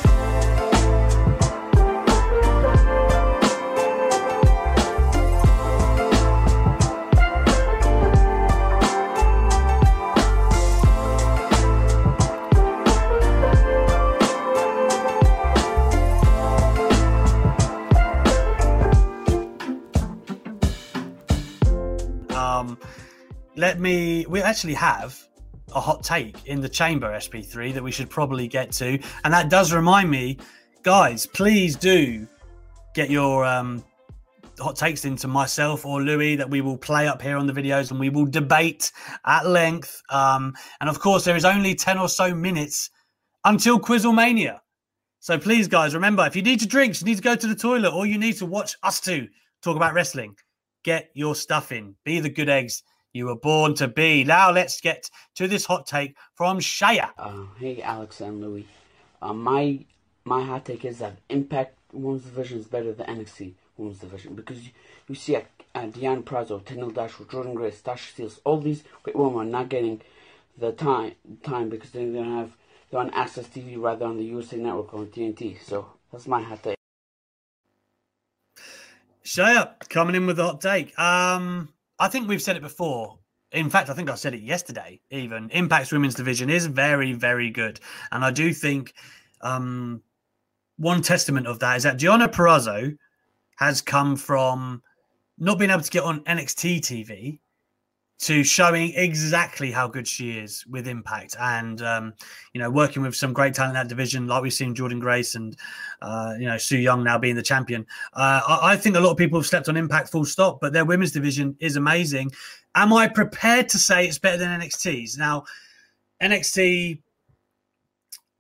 Let me. We actually have a hot take in the chamber SP3 that we should probably get to, and that does remind me, guys. Please do get your um, hot takes into myself or Louis that we will play up here on the videos and we will debate at length. Um, and of course, there is only 10 or so minutes until Quizzlemania. So please, guys, remember if you need to drink, you need to go to the toilet, or you need to watch us two talk about wrestling, get your stuff in. Be the good eggs you were born to be. Now let's get to this hot take from Shaya. Uh, hey, Alex and Louis. Uh, my my hot take is that Impact Women's Division is better than NXT Women's Division because you, you see at, at Deonna Purrazzo, Tenille Dashwood, Jordynne Grace, Tasha Steelz, all these great women are not getting the time time because they don't have they're on AXS TV rather on the USA Network on TNT. So that's my hot take. Shaya coming in with the hot take. Um, I think we've said it before. In fact, I think I said it yesterday. Even Impact's women's division is very, very good, and I do think um, one testament of that is that Deonna Purrazzo has come from not being able to get on NXT TV to showing exactly how good she is with impact. And um, you know working with some great talent in that division like we've seen Jordynne Grace and uh, you know su yung now being the champion. Uh, I, I, think a lot of people have slept on impact full stop but their women's division is amazing. Am i prepared to say it's better than nxt's now nxt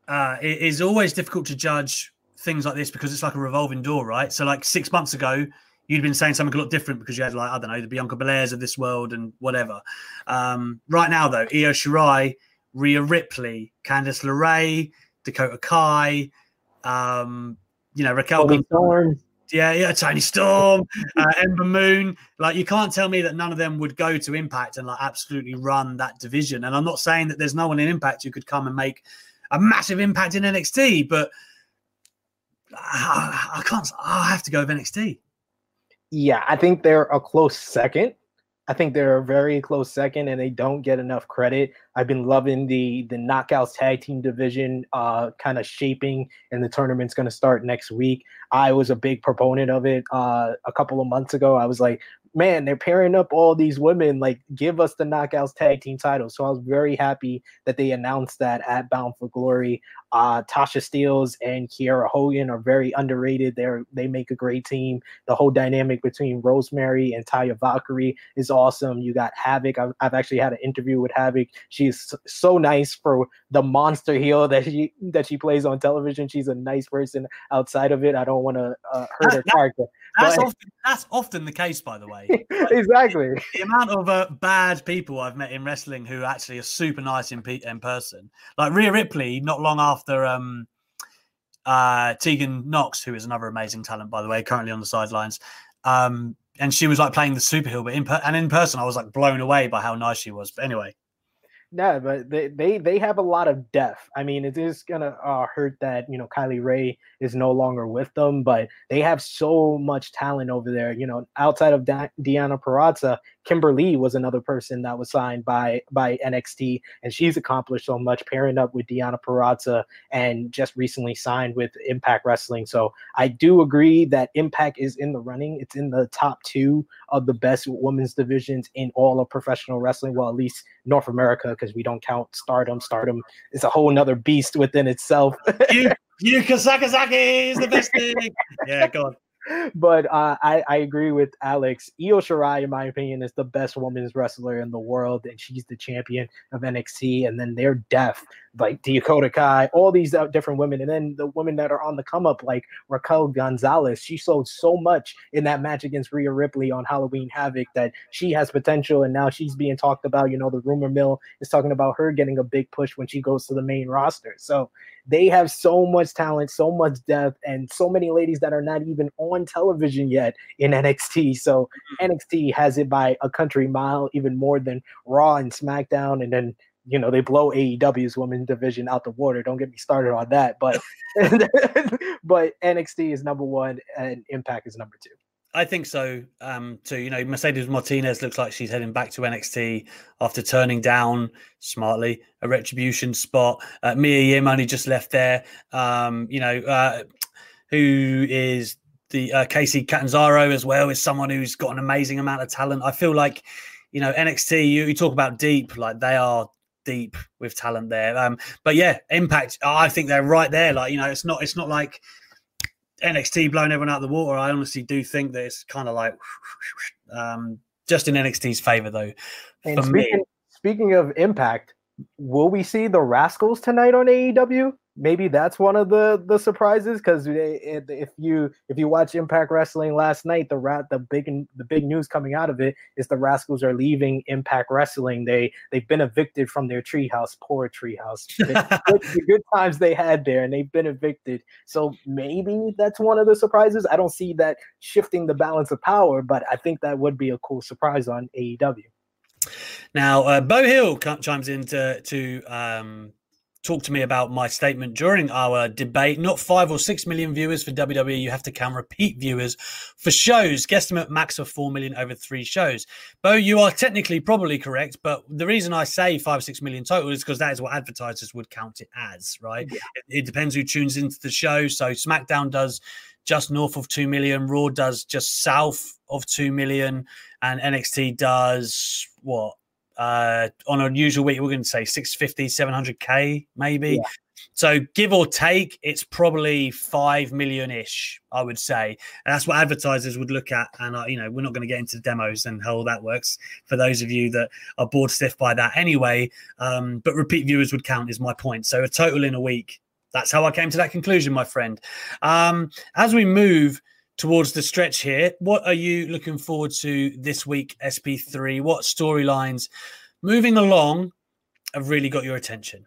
uh, is always difficult to judge things like this because it's like a revolving door right? So like six months ago you'd been saying something a lot different because you had like I don't know the Bianca Belairs of this world and whatever. Um, right now though, Io Shirai, Rhea Ripley, Candice LeRae, Dakota Kai, um, you know Raquel. Storm. Yeah, yeah, Toni Storm, uh, Ember Moon. Like, you can't tell me that none of them would go to Impact and like absolutely run that division. And I'm not saying that there's no one in Impact who could come and make a massive impact in NXT, but I, I can't. I have to go with NXT. Yeah, I think they're a close second. I think they're a very close second, and they don't get enough credit. I've been loving the the knockouts tag team division, uh, kind of shaping, and the tournament's going to start next week. I was a big proponent of it uh, a couple of months ago. I was like, man, they're pairing up all these women. Like, give us the knockouts tag team title. So I was very happy that they announced that at Bound for Glory. Uh, Tasha Steelz and Kiera Hogan are very underrated. They're they make a great team. The whole dynamic between Rosemary and Taya Valkyrie is awesome. You got Havoc. I've, I've actually had an interview with Havoc. She's so nice for the monster heel that she that she plays on television. She's a nice person outside of it. I don't want to uh, hurt her character. That's but, often, that's often the case, by the way. Like, exactly. The amount of uh, bad people I've met in wrestling who actually are super nice in, pe- in person, like Rhea Ripley, not long after um, uh, Tegan Knox, who is another amazing talent, by the way, currently on the sidelines. Um, and she was like playing the super heel, but in per- and in person, I was like blown away by how nice she was. But anyway, no, but they, they they have a lot of depth. I mean, it is gonna uh, hurt that you know Kylie Rae is no longer with them, but they have so much talent over there. You know, outside of Deonna Purrazzo, Kimber Lee was another person that was signed by by NXT, and she's accomplished so much, pairing up with Deonna Purrazzo, and just recently signed with Impact Wrestling. So I do agree that Impact is in the running. It's in the top two of the best women's divisions in all of professional wrestling. Well, at least North America, because we don't count Stardom. Stardom is a whole nother beast within itself. you, Yuka Sakazaki is the best thing. Yeah, go on but uh, I, I agree with Alex. Io Shirai, in my opinion, is the best women's wrestler in the world, and she's the champion of NXT. And then they're deaf, like Dakota Kai, all these uh, different women, and then the women that are on the come up, like Raquel Gonzalez. She showed so much in that match against Rhea Ripley on Halloween Havoc that she has potential, and now she's being talked about. You know, the rumor mill is talking about her getting a big push when she goes to the main roster. So they have so much talent, so much depth, and so many ladies that are not even on television yet in NXT. So mm-hmm. NXT has it by a country mile, even more than Raw and SmackDown, and then you know they blow AEW's women's division out the water. Don't get me started on that, but but NXT is number one and Impact is number two. I think so um, too. You know, Mercedes Martinez looks like she's heading back to NXT after turning down smartly a retribution spot. Uh, Mia Yim only just left there. Um, you know, uh, who is the uh, Kacy Catanzaro as well is someone who's got an amazing amount of talent. I feel like, you know, NXT. You, you talk about deep, like they are deep with talent there. Um, but yeah, Impact. I think they're right there. Like you know, it's not. It's not like NXT blowing everyone out of the water. I honestly do think that it's kind of like um, just in NXT's favor, though. And speaking, speaking of Impact, will we see the Rascals tonight on AEW? maybe that's one of the the surprises because if you if you watch Impact Wrestling last night, the rat the big the big news coming out of it is the Rascals are leaving Impact Wrestling. They they've been evicted from their treehouse, poor treehouse. the good times they had there, and they've been evicted. So maybe that's one of the surprises. I don't see that shifting the balance of power, but I think that would be a cool surprise on AEW. Now, uh, Bo Hill chimes in to, to um, talk to me about my statement during our debate. Not five or six million viewers for WWE. You have to count repeat viewers for shows. Guesstimate max of four million over three shows. Bo, you are technically probably correct, but the reason I say five or six million total is because that is what advertisers would count it as, right? Yeah. It, it depends who tunes into the show. So SmackDown does just north of 2 million, Raw does just south of 2 million, and NXT does what? Uh, on a usual week, we're going to say 650, 700K, maybe. Yeah. So give or take, it's probably five million ish, I would say. And that's what advertisers would look at. And, uh, you know, we're not going to get into demos and how all that works for those of you that are bored stiff by that anyway. Um, but repeat viewers would count, is my point. So a total in a week. That's how I came to that conclusion, my friend. Um, as we move towards the stretch here. What are you looking forward to this week, SP3? What storylines moving along have really got your attention?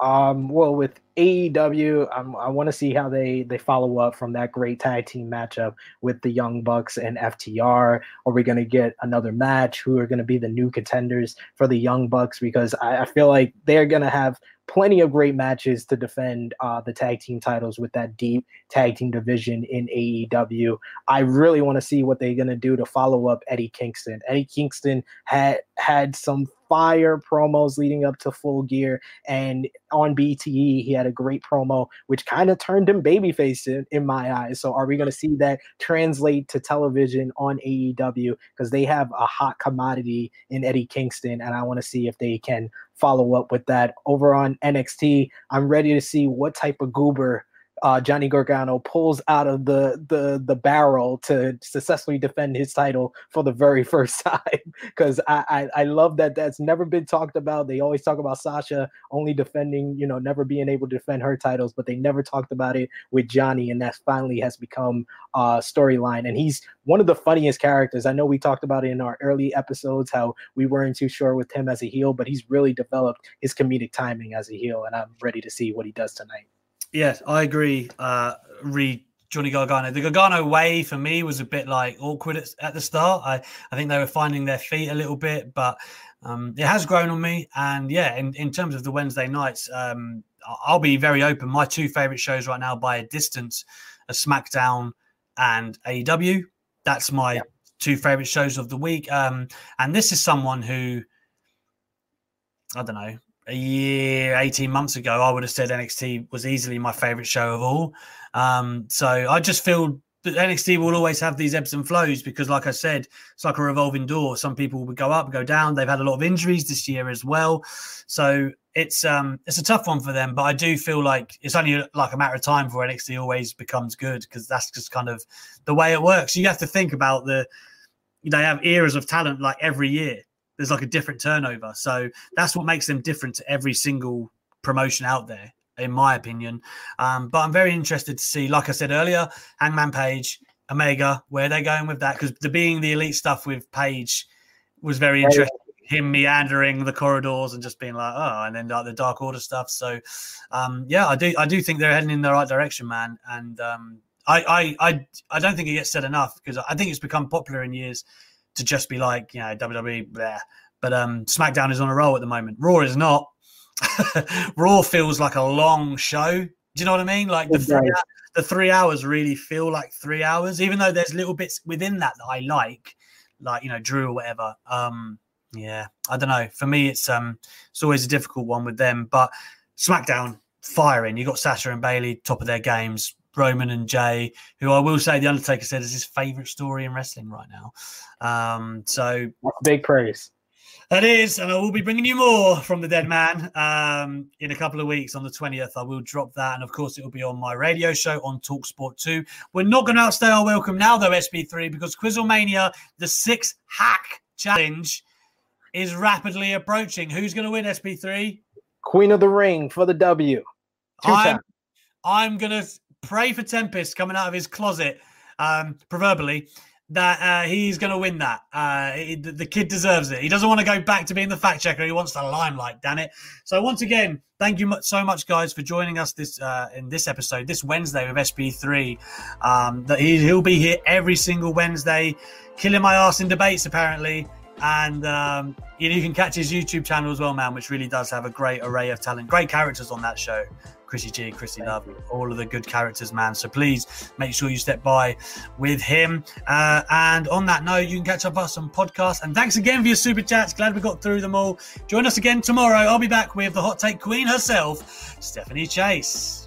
Um, well, with AEW, I'm, i want to see how they they follow up from that great tag team matchup with the Young Bucks and FTR. Are we going to get another match? Who are going to be the new contenders for the Young Bucks? Because I, I feel like they're going to have plenty of great matches to defend uh, the tag team titles with that deep tag team division in AEW. I really want to see what they're going to do to follow up Eddie Kingston. Eddie Kingston had had some fire promos leading up to full gear and on BTE he had a great promo which kind of turned him babyface in, in my eyes. So are we going to see that translate to television on AEW because they have a hot commodity in Eddie Kingston and I want to see if they can follow up with that. Over on NXT I'm ready to see what type of goober uh, Johnny Gargano pulls out of the the the barrel to successfully defend his title for the very first time. Because I, I, I love that that's never been talked about. They always talk about Sasha only defending, you know, never being able to defend her titles, but they never talked about it with Johnny, and that finally has become a storyline. And he's one of the funniest characters. I know we talked about it in our early episodes how we weren't too sure with him as a heel, but he's really developed his comedic timing as a heel, and I'm ready to see what he does tonight. Yes, I agree. Uh, re Johnny Gargano. The Gargano way for me was a bit like awkward at, at, the start. I, I think they were finding their feet a little bit, but um, it has grown on me. And yeah, in, in terms of the Wednesday nights, um, I'll be very open. My two favorite shows right now by a distance are SmackDown and AEW. That's my yeah. two favorite shows of the week. Um, and this is someone who, I don't know, a year, 18 months ago, I would have said NXT was easily my favorite show of all. Um, so I just feel that NXT will always have these ebbs and flows because, like I said, it's like a revolving door. Some people would go up, go down. They've had a lot of injuries this year as well. So it's um it's a tough one for them, but I do feel like it's only like a matter of time before NXT always becomes good because that's just kind of the way it works. You have to think about the they have eras of talent like every year there's like a different turnover. So that's what makes them different to every single promotion out there, in my opinion. Um, but I'm very interested to see, like I said earlier, Hangman Page, Omega, where they're going with that because the being the elite stuff with Page was very interesting. Him meandering the corridors and just being like, oh, and then like the Dark Order stuff. So, um, yeah, I do, I do think they're heading in the right direction, man. And um, I, I, I, I don't think it gets said enough because I think it's become popular in years to just be like, you know, WWE, bleh. but um, SmackDown is on a roll at the moment. Raw is not. Raw feels like a long show. Do you know what I mean? Like the three, the three hours really feel like three hours, even though there's little bits within that that I like, like you know Drew or whatever. Um, yeah, I don't know. For me, it's um, it's always a difficult one with them. But SmackDown firing. You got Sasha and Bayley top of their games. Roman and Jey, who I will say the Undertaker said is his favorite story in wrestling right now. Um, so big praise. That is, and I will be bringing you more from the Dead Man um, in a couple of weeks on the 20th. I will drop that, and of course, it will be on my radio show on Talksport 2. We're not going to outstay our welcome now, though, SP3, because Quizzlemania, the six pack challenge, is rapidly approaching. Who's going to win SP3? Queen of the Ring for the W. Two I'm, I'm going to pray for Tempest coming out of his closet, um, proverbially, that uh, he's going to win that. Uh, the, the kid deserves it. He doesn't want to go back to being the fact checker. He wants the limelight, damn it. So once again, thank you so much, guys, for joining us this uh, in this episode, this Wednesday with SP3. Um, that he, he'll be here every single Wednesday, killing my ass in debates, apparently. And um, you, know, you can catch his YouTube channel as well, man, which really does have a great array of talent, great characters on that show. Chrissy G, Chrissy Love, all of the good characters, man. So please make sure you step by with him. Uh, and on that note, you can catch up us on podcasts. And thanks again for your super chats. Glad we got through them all. Join us again tomorrow. I'll be back with the hot take queen herself, Stephanie Chase.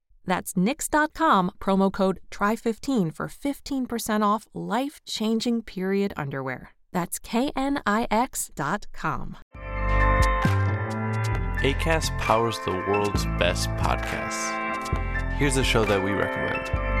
That's knix.com, promo code TRY15 for 15% off life changing period underwear. That's knix.com. ACAST powers the world's best podcasts. Here's a show that we recommend.